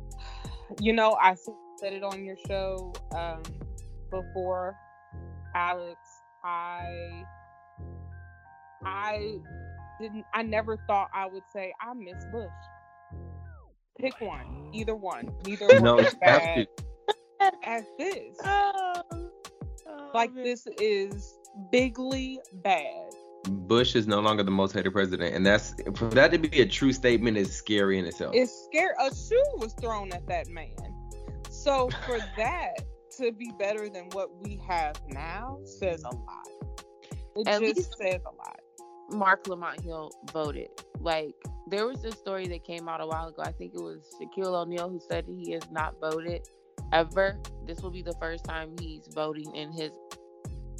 you know, I said it on your show um, before, Alex. I, I didn't. I never thought I would say I miss Bush. Pick one, either one. Neither No, one is you bad to. as this. Oh, oh, Like this is bigly bad. Bush is no longer the most hated president, and that's for that to be a true statement is scary in itself. It's scary. A shoe was thrown at that man. So for that to be better than what we have now says a lot. It At just least- says a lot. Marc Lamont Hill voted. Like there was this story that came out a while ago. I think it was Shaquille O'Neal who said he has not voted ever. This will be the first time he's voting in his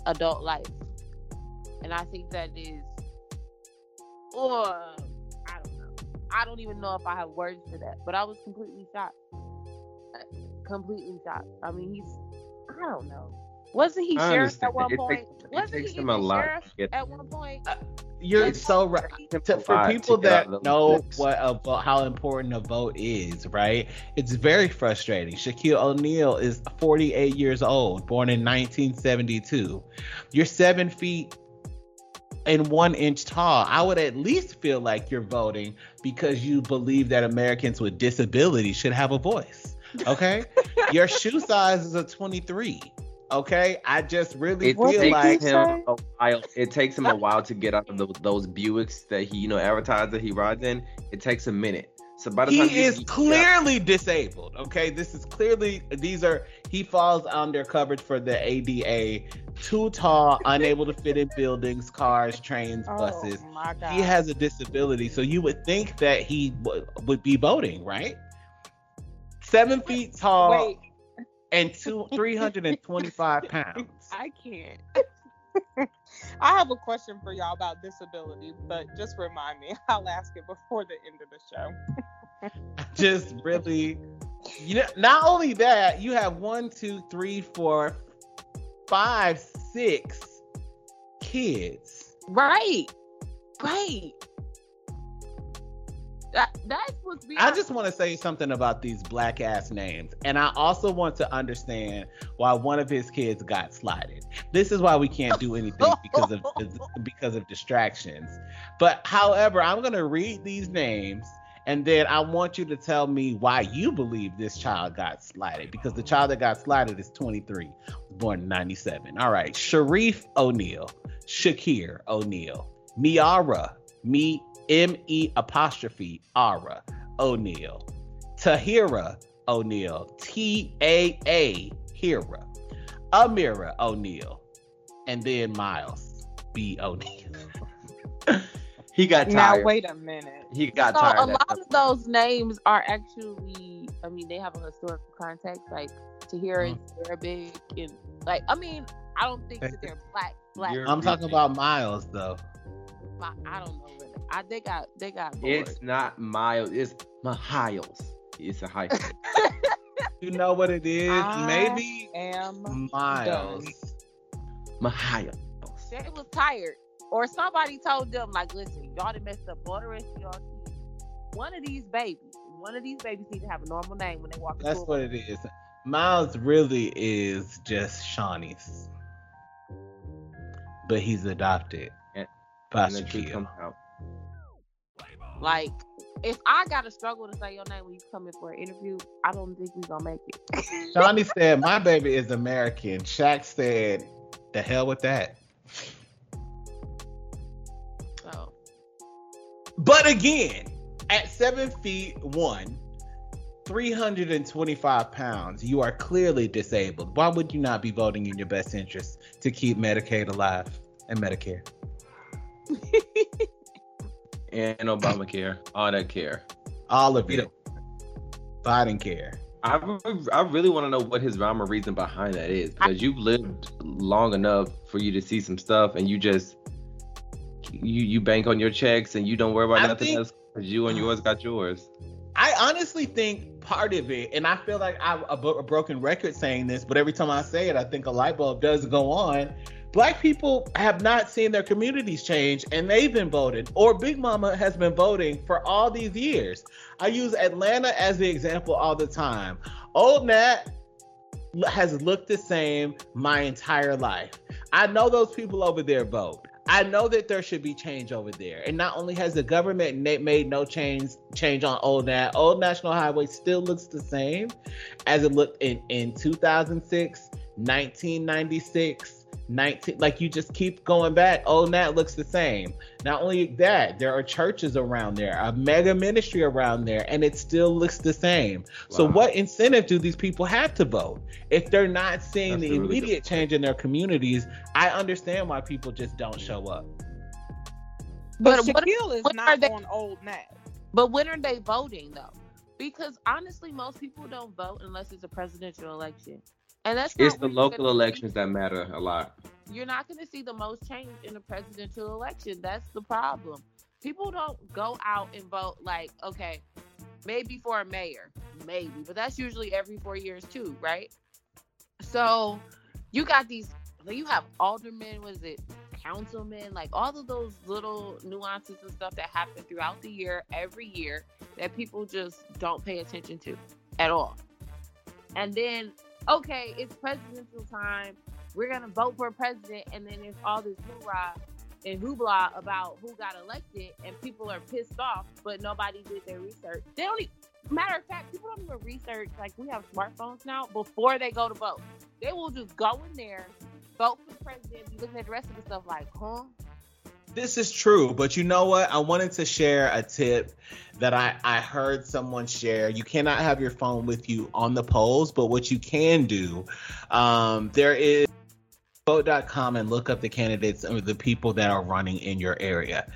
adult life. And I think that is oh I don't know. I don't even know if I have words for that. But I was completely shocked. Uh, Completely shocked. I mean he's I don't know. Wasn't he I sheriff at one It point? takes- Wasn't takes he him a even lot sheriff to get- at one point? Uh, you're It's so right. To, for people that know books. what a vo- how important a vote is, right? It's very frustrating. Shaquille O'Neal is 48 years old, born in 1972. You're seven feet and one inch tall. I would at least feel like you're voting because you believe that Americans with disabilities should have a voice. Okay, your shoe size is a 23. Okay, I just really It feel did like you takes him a while. It takes him a while to get out of the, those Buicks that he, you know, advertised that he rides in. It takes a minute. So by the time he you- is you- clearly disabled. Okay, this is clearly these are he falls under coverage for the ADA. Too tall, unable to fit in buildings, cars, trains, oh buses. Oh my god. He has a disability, so you would think that he w- would be voting, right? Seven feet tall Wait, and two three hundred and twenty-five pounds. I can't. I have a question for y'all about disability, but just remind me. I'll ask it before the end of the show. Just really, you know. Not only that, you have one, two, three, four, five, six kids. Right. Right. That that's what's I just want to say something about these black ass names, and I also want to understand why one of his kids got slided. This is why we can't do anything because of because of distractions. But however, I'm gonna read these names, and then I want you to tell me why you believe this child got slided. Because the child that got slided is 23, was born in 97. All right, Shareef O'Neal, Shaqir O'Neal, Miara, me M E apostrophe Ara O'Neal. Tahira O'Neal. T A A Hira, Amira O'Neal. and then Myles B O'Neal. he got tired. Now wait a minute. He got so tired. a lot of those names are actually I mean they have a historical context like Tahira is mm-hmm. Arabic and like I mean I don't think that they're black black I'm talking about Miles though. I, I don't know really. I they got they got bored. It's not Miles. It's Miles. It's a hyphen. You know what it is? I Maybe Am Miles. Miles. they was tired or somebody told them like listen y'all done messed up all the rest of y'all kids. One of these babies, one of these babies need to have a normal name when they walk That's what it is. Miles really is just Shaunie's. But he's adopted And- by And the truth Shaquille. comes out. Like, if I gotta struggle to say your name when you come in for an interview, I don't think we gonna make it. Shaunie said, My baby is American. Shaq said, The hell with that. So But again, at seven feet one, 325 pounds, you are clearly disabled. Why would you not be voting in your best interest to keep Medicaid alive and Medicare? And Obamacare. All that care. All of it. Biden care. I, I really want to know what his rhyme or reason behind that is because you've lived long enough for you to see some stuff and you just you you bank on your checks and you don't worry about I nothing think- else because you and yours got yours. I honestly think part of it, and I feel like I'm a, a broken record saying this, but every time I say it, I think a light bulb does go on. Black people have not seen their communities change, and they've been voting, or Big Mama has been voting for all these years. I use Atlanta as the example all the time. Old Nat has looked the same my entire life. I know those people over there vote. I know that there should be change over there. And not only has the government made no change change on Old Nat, Old National Highway still looks the same as it looked in in 2006, 1996, 19 like you just keep going back. Oh, old Nat looks the same. Not only that, there are churches around there, a mega ministry around there, and it still looks the same. So what incentive do these people have to vote if they're not seeing That's the a really immediate change in their communities? I understand why people just don't show up. But, But what- Shaquille is not they- on old Nat. But when are they voting though? Because honestly, most people don't vote unless it's a presidential election, and that's It's the local gonna see- elections that matter a lot. You're not going to see the most change in a presidential election. That's the problem. People don't go out and vote like, okay, maybe for a mayor, maybe, but that's usually every four years too, right? So you got these, you have aldermen, was it councilmen, like all of those little nuances and stuff that happen throughout the year, every year, that people just don't pay attention to at all. And then, okay, it's presidential time. We're gonna vote for a president, and then there's all this hoorah and hoopla about who got elected, and people are pissed off, but nobody did their research. They don't. e- matter of fact, people don't even research. Like we have smartphones now. Before they go to vote, they will just go in there, vote for the president, be looking at the rest of the stuff like, huh? This is true, but you know what? I wanted to share a tip that I, I heard someone share. You cannot have your phone with you on the polls, but what you can do, um, there is vote.com and look up the candidates or the people that are running in your area.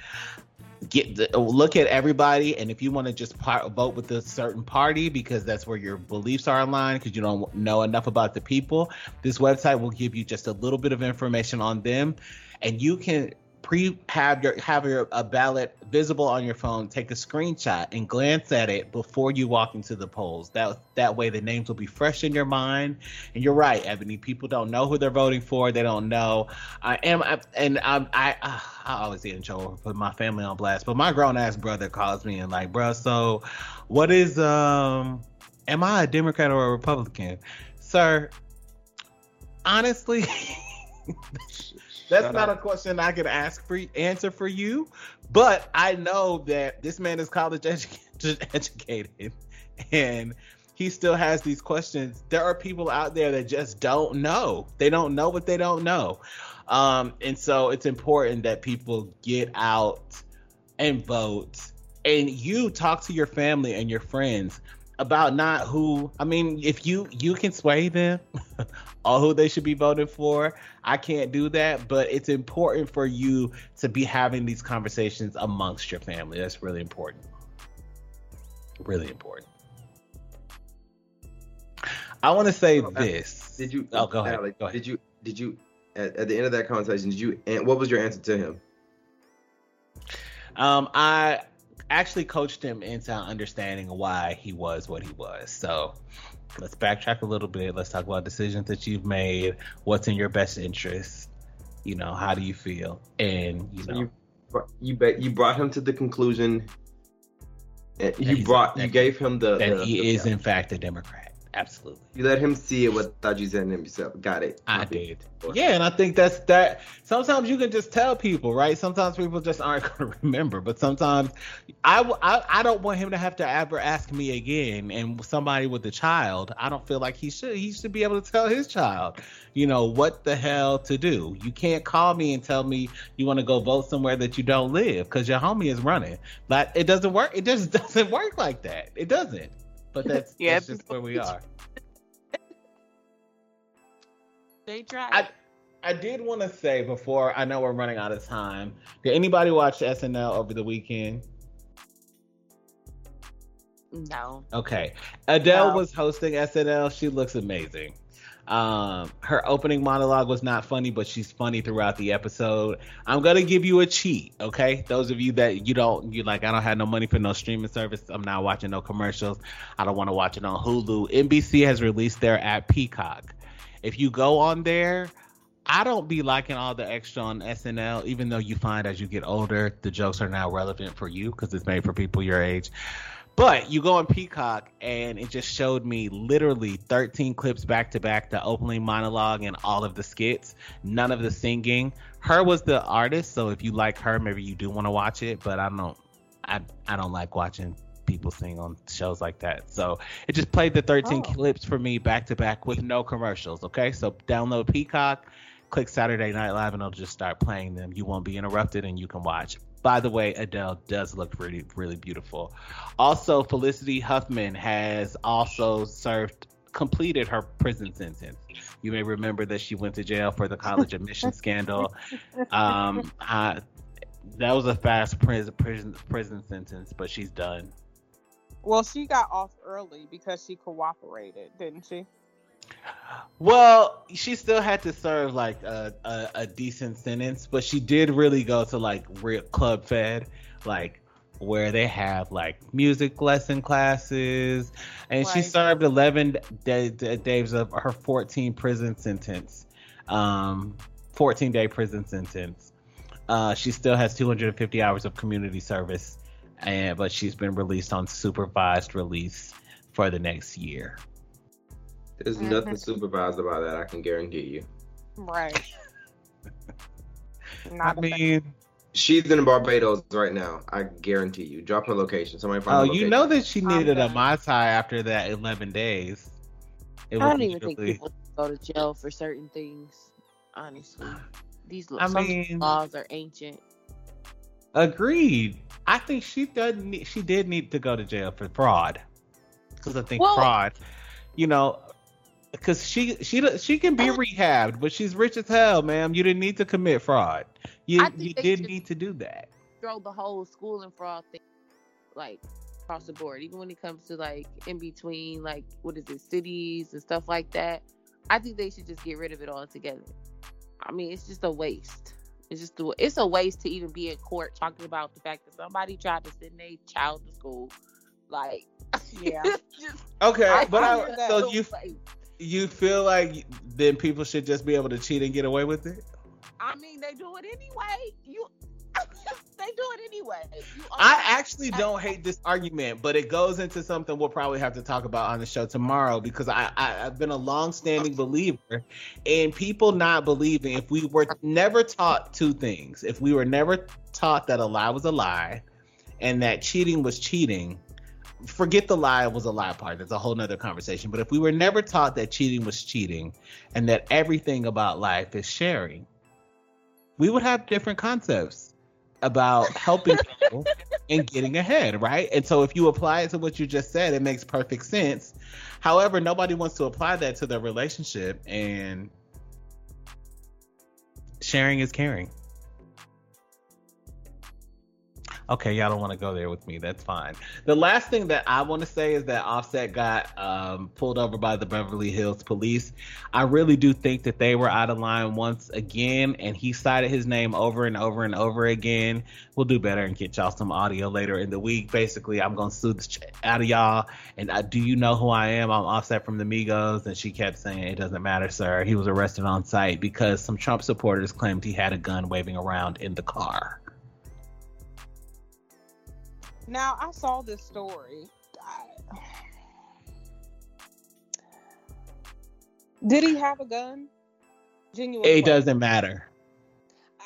Get the, look at everybody, and if you want to just vote with a certain party because that's where your beliefs are aligned, because you don't know enough about the people, this website will give you just a little bit of information on them, and you can pre have your have your a ballot visible on your phone take a screenshot and glance at it before you walk into the polls. That that way the names will be fresh in your mind. And you're right ebony. People don't know who they're voting for. They don't know. I am I, and i'm i i always get in trouble put my family on blast but my grown-ass brother calls me and like bro so what is um am i a democrat or a republican? Sir honestly That's Shut not up. a question I could ask for answer for you, but I know that this man is college edu- educated, and he still has these questions. There are people out there that just don't know. They don't know what they don't know, um, and so it's important that people get out and vote. And you talk to your family and your friends about not who I mean, if you you can sway them who they should be voting for, I can't do that, but it's important for you to be having these conversations amongst your family. That's really important. Really important. I want to say oh, this. Did you? Oh, go ahead. Go ahead. Did you? Did you? At, at the end of that conversation, did you? And what was your answer to him? Um, I actually coached him into understanding why he was what he was. So let's backtrack a little bit. Let's talk about decisions that you've made. What's in your best interest? You know, how do you feel? And you know, you you, bet, you brought him to the conclusion. You brought you gave him the that the, he the, is in fact a Democrat. Absolutely. You let him see it without you saying it himself. Got it. I did. Yeah, and I think that's that. Sometimes you can just tell people, right? Sometimes people just aren't going to remember, but sometimes I, I I don't want him to have to ever ask me again. And somebody with a child, I don't feel like he should. He should be able to tell his child, you know, what the hell to do. You can't call me and tell me you want to go vote somewhere that you don't live because your homie is running. But it doesn't work. It just doesn't work like that. It doesn't. But that's, yeah, that's just where we are. They try. I, I did want to say before I know we're running out of time. Did anybody watch SNL over the weekend? No. Okay. Adele no. was hosting SNL. She looks amazing. Um, her opening monologue was not funny, but she's funny throughout the episode. I'm gonna give you a cheat, okay? Those of you that you don't, you like, I don't have no money for no streaming service. I'm not watching no commercials. I don't want to watch it on Hulu. NBC has released their app Peacock. If you go on there, I don't be liking all the extra on SNL, even though you find as you get older, the jokes are now relevant for you because it's made for people your age. But you go on Peacock and it just showed me literally 13 clips back to back, the opening monologue and all of the skits, none of the singing. Her was the artist, so if you like her, maybe you do want to watch it, but I don't I I don't like watching people sing on shows like that. So it just played the 13 oh. clips for me back to back with no commercials, okay? So download Peacock, click Saturday Night Live and it'll just start playing them. You won't be interrupted and you can watch. By the way, Adele does look really, really beautiful. Also, Felicity Huffman has also served, completed her prison sentence. You may remember that she went to jail for the college admission scandal. Um, I, that was a fast prison, prison prison sentence, but she's done. Well, she got off early because she cooperated, didn't she? Well, she still had to serve like a, a, a, decent sentence, but she did really go to like real club fed, like where they have like music lesson classes, and she served 11 day, days of her 14 prison sentence, um, 14 day prison sentence. Uh, she still has 250 hours of community service, and but she's been released on supervised release for the next year. There's mm-hmm. nothing supervised about that. I can guarantee you. Right. I mean, She's in Barbados right now. I guarantee you. Drop her location. Somebody find Oh, her you know that she Calm needed a down. mai tai after that 11 days. It I don't even think people go to jail for certain things. Honestly, these I some mean- laws are ancient. Agreed. I think she does. Need, she did need to go to jail for fraud, because I think Well- fraud. You know, because she she she can be rehabbed, but she's rich as hell, ma'am. You didn't need to commit fraud. You you did should- need to do that. Throw the whole school and fraud thing, like across the board. Even when it comes to like in between, like what is it, cities and stuff like that. I think they should just get rid of it altogether. I mean, it's just a waste. It's just a, it's a waste to even be in court talking about the fact that somebody tried to send their child to school. Like, Yeah. just, Okay, I but find I, so so you waste. You feel like then people should just be able to cheat and get away with it? I mean, they do it anyway. You, they do it anyway. I actually don't hate this argument, but it goes into something we'll probably have to talk about on the show tomorrow because I, I I've been a long-standing believer in people not believing. If we were never taught two things, if we were never taught that a lie was a lie, and that cheating was cheating, forget the lie was a lie part. That's a whole nother conversation. But if we were never taught that cheating was cheating, and that everything about life is sharing, we would have different concepts about helping people and getting ahead, right? And so if you apply it to what you just said, it makes perfect sense. However, nobody wants to apply that to their relationship and sharing is caring. Okay, y'all don't want to go there with me. That's fine. The last thing that I want to say is that Offset got um, pulled over by the Beverly Hills police. I really do think that they were out of line once again, and he cited his name over and over and over again. We'll do better and get y'all some audio later in the week. Basically, I'm gonna sue the shit out of y'all. And uh, do you know who I am? I'm Offset from the Migos, and she kept saying it doesn't matter, sir. He was arrested on site because some Trump supporters claimed he had a gun waving around in the car. Now I saw this story. Did he have a gun? Genuine. It question. doesn't matter.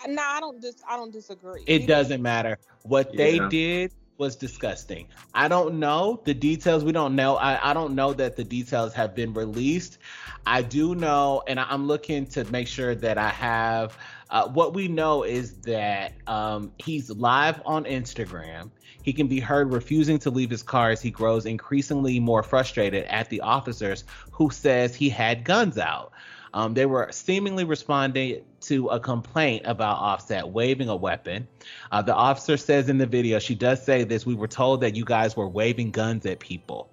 No, I don't. Dis- I don't disagree. It He- doesn't matter. What they Yeah. did was disgusting. I don't know the details. We don't know. I, I don't know that the details have been released. I do know, and I- I'm looking to make sure that I have. Uh, what we know is that um, he's live on Instagram. He can be heard refusing to leave his car as he grows increasingly more frustrated at the officers who says he had guns out. Um, they were seemingly responding to a complaint about Offset waving a weapon. Uh, the officer says in the video, she does say this We were told that you guys were waving guns at people.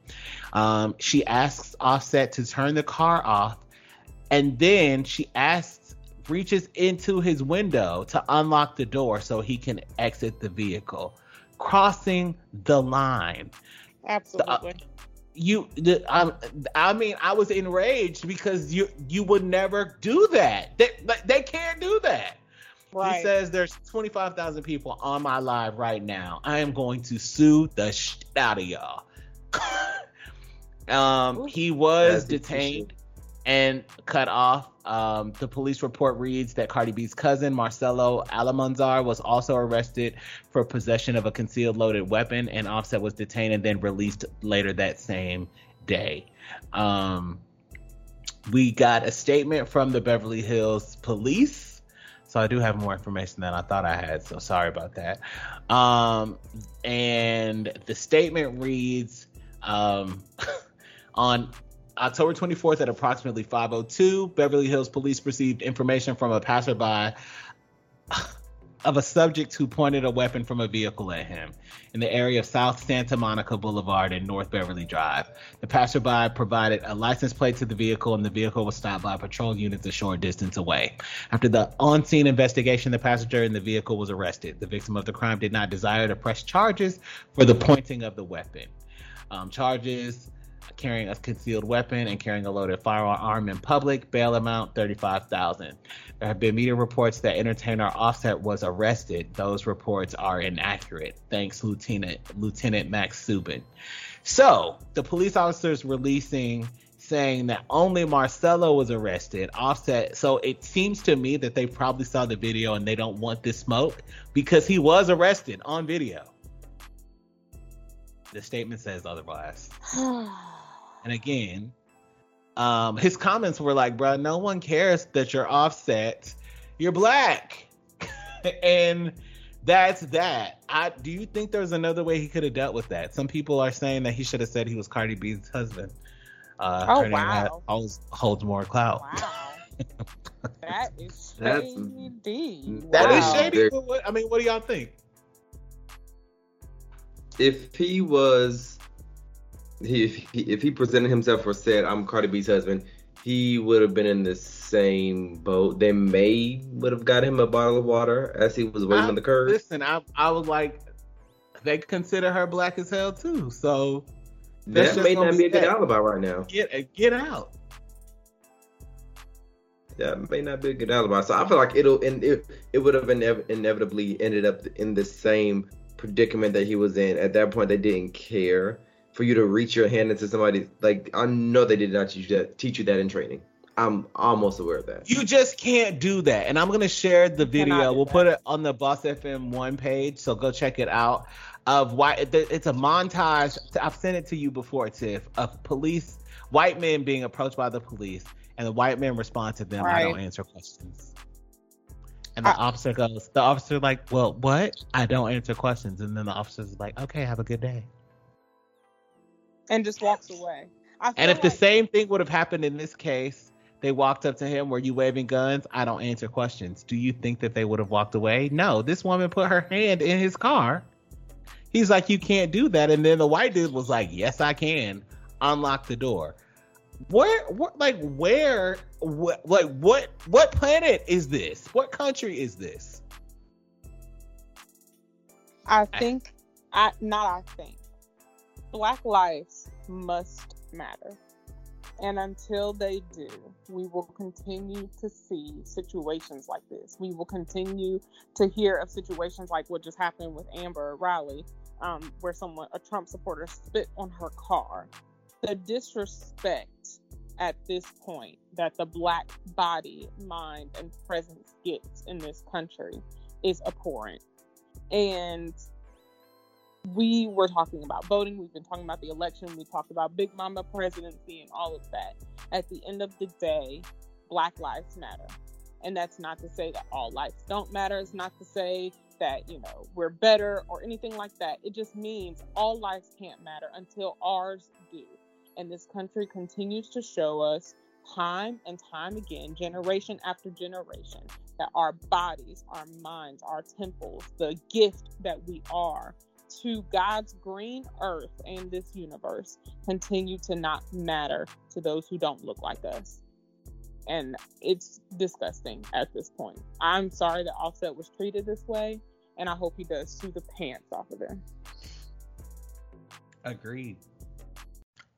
Um, she asks Offset to turn the car off, and then she asks, reaches into his window to unlock the door so he can exit the vehicle, crossing the line. Absolutely. you the, um, i mean i was enraged because you you would never do that. They, they can't do that. Right. he says there's 25000 people on my live right now. I am going to sue the shit out of y'all. Um he was That's the detained and cut off um, the police report reads that Cardi B's cousin Marcelo Almanzar was also arrested for possession of a concealed loaded weapon, and Offset was detained and then released later that same day. Um, we got a statement from the Beverly Hills Police. So I do have more information than I thought I had. So sorry about that. Um, and the statement reads um, on October 24th at approximately 5:02, Beverly Hills Police received information from a passerby of a subject who pointed a weapon from a vehicle at him in the area of South Santa Monica Boulevard and North Beverly Drive. The passerby provided a license plate to the vehicle, and the vehicle was stopped by patrol units a short distance away. After the on-scene investigation, the passenger in the vehicle was arrested. The victim of the crime did not desire to press charges for the pointing of the weapon. Um, charges carrying a concealed weapon and carrying a loaded firearm in public. Bail amount thirty-five thousand. There have been media reports that entertainer Offset was arrested. Those reports are inaccurate. Thanks, Lieutenant Lieutenant Max Subin. So the police officers releasing saying that only Marcelo was arrested. Offset. So it seems to me that they probably saw the video and they don't want this smoke because he was arrested on video. The statement says otherwise. and again, um, his comments were like, "Bro, no one cares that you're offset. You're black." and that's that. I do you think there's another way he could have dealt with that? Some people are saying that he should have said he was Cardi B's husband. Uh, Oh, her name wow. holds, holds more clout. Wow. that is shady. That is Wow. shady. But what, I mean, what do y'all think? if he was he if, he if he presented himself or said I'm Cardi B's husband, he would have been in the same boat. They may would have got him a bottle of water as he was waiting I- on the curb. Listen, I I was like, they consider her black as hell too. So that may not be a good alibi right now. get uh, get out. That may not be a good alibi. So I feel like it'll and it it would have inev- inevitably ended up in the same predicament that he was in. At that point, they didn't care for you to reach your hand into somebody. Like I know they did not teach you that teach you that in training. I'm almost aware of that. You just can't do that. And I'm gonna share the video. We'll that. put it on the Boss FM one page, so go check it out. Of why it's a montage. I've sent it to you before, Tiff, of police, white men being approached by the police, and the white men respond to them. I don't answer questions. And the I- officer goes, the officer like, well, what? I don't answer questions. And then the officer's like, okay, have a good day. And just walks away. I And if the same thing would have happened in this case, they walked up to him, were you waving guns? I don't answer questions. Do you think that they would have walked away? No. This woman put her hand in his car. He's like, you can't do that. And then the white dude was like, yes, I can. Unlock the door. Where, what, like, where, what, like, what, what planet is this? What country is this? I think, I not I think, Black lives must matter, and until they do, we will continue to see situations like this. We will continue to hear of situations like what just happened with Amber Riley, um, where someone, a Trump supporter, spit on her car. The disrespect at this point that the Black body, mind, and presence gets in this country is abhorrent and we were talking about voting we've been talking about the election we talked about big mama presidency and all of that. At the end of the day black lives matter. And that's not to say that all lives don't matter. It's not to say that you know we're better or anything like that. It just means all lives can't matter until ours do. And this country continues to show us time and time again generation after generation that our bodies, our minds, our temples, the gift that we are to God's green earth and this universe continue to not matter to those who don't look like us. And it's disgusting at this point. I'm sorry that Offset was treated this way, and I hope he does sue the pants off of them. Agreed.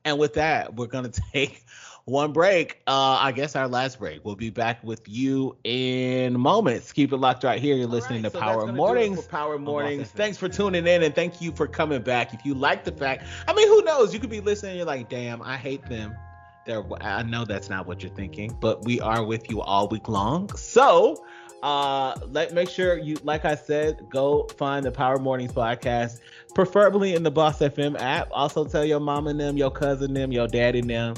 And with that, we're gonna take one break. Uh, I guess our last break. We'll be back with you in moments. Keep it locked right here. You're listening right, to so Power gonna do it Mornings. Power Mornings. Thanks for tuning in and thank you for coming back. If you like the fact, I mean, who knows? You could be listening. You're like, damn, I hate them. They're, I know that's not what you're thinking, but we are with you all week long. So, uh, let make sure you, like I said, go find the Power Mornings podcast, preferably in the Boss FM app. Also, tell your mom and them, your cousin them, your daddy and them,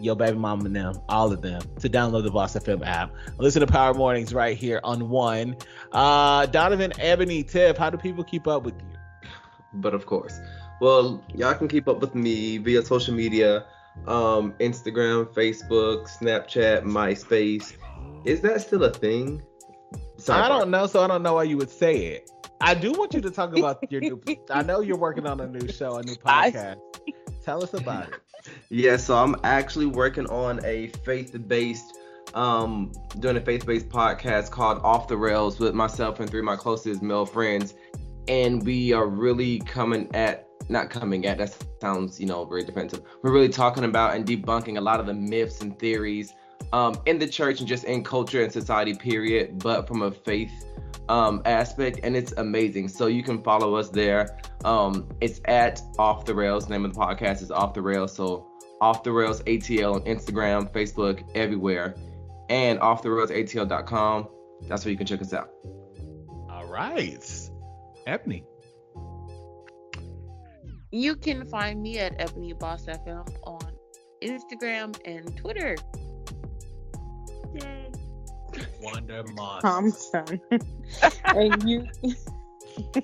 your baby mama and them, all of them, to download the Boss FM app. Listen to Power Mornings right here on one. Uh, Donovan, Ebony, Tiff, how do people keep up with you? But of course, well, y'all can keep up with me via social media, um, Instagram, Facebook, Snapchat, MySpace. Is that still a thing? I don't know, so I don't know why you would say it. I do want you to talk about your new. I know you're working on a new show, a new I- podcast. Tell us about it. Yeah, so I'm actually working on a faith-based, um, doing a faith-based podcast called Off the Rails with myself and three of my closest male friends, and we are really coming at, not coming at, that sounds, you know, very defensive. We're really talking about and debunking a lot of the myths and theories, um, in the church and just in culture and society, period, but from a faith, um, aspect, and it's amazing. So you can follow us there. Um, it's at Off the Rails. The name of the podcast is Off the Rails. So Off the Rails ATL on Instagram, Facebook, everywhere, and off the rails ATL.com. That's where you can check us out. All right. Ebony. You can find me at Ebony Boss FM on Instagram and Twitter. Yay. Wonder Moss. Thompson. and you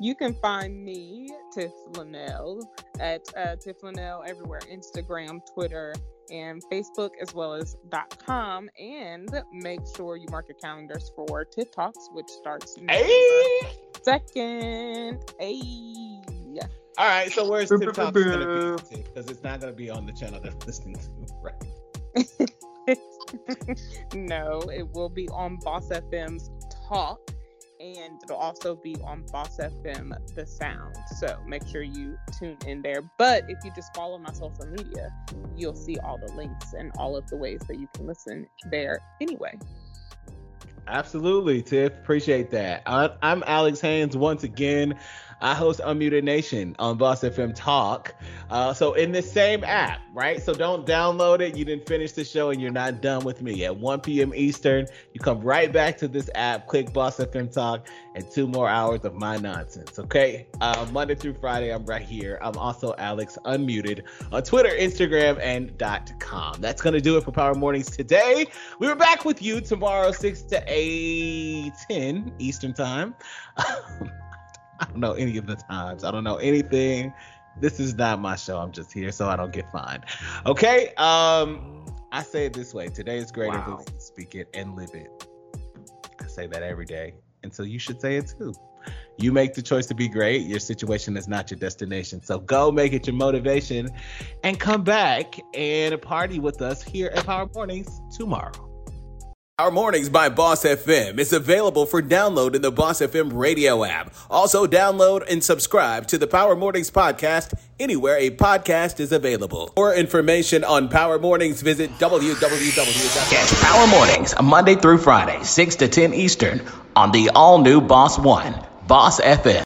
you can find me, Tiff Linnell, at uh, Tiff Linnell everywhere, Instagram, Twitter, and Facebook, as well as .com. And make sure you mark your calendars for Tiff Talks, which starts Hey. second. Hey. All right. So where's Boo, Tiff Talks gonna be? Because it's not gonna be on the channel that's listening to. Right. no, it will be on Boss FM's Talk, and it'll also be on Boss FM The Sound. So make sure you tune in there. But if you just follow my social media, you'll see all the links and all of the ways that you can listen there anyway. Absolutely, Tiff. Appreciate that. I'm Alex Haynes once again. I host Unmuted Nation on Boss FM Talk. Uh, so in the same app, right? So don't download it. You didn't finish the show and you're not done with me. At 1 p.m. Eastern, you come right back to this app, click Boss FM Talk, and two more hours of my nonsense. Okay. Uh, Monday through Friday, I'm right here. I'm also Alex Unmuted on Twitter, Instagram, and dot .com. That's gonna do it for Power Mornings today. We were back with you tomorrow, 6 to 8, 10 Eastern Time. I don't know any of the times. I don't know anything. This is not my show. I'm just here so I don't get fined. Okay. Um, I say it this way. Today is great Wow. we speak it and live it. I say that every day. And so you should say it too. You make the choice to be great. Your situation is not your destination. So go make it your motivation and come back and party with us here at Power Mornings tomorrow. Our Mornings by Boss FM is available for download in the Boss FM radio app. Also, download and subscribe to the Power Mornings podcast anywhere a podcast is available. For information on Power Mornings, visit www. Catch Power Mornings Monday through Friday, 6 to 10 Eastern on the all new Boss One, Boss FM.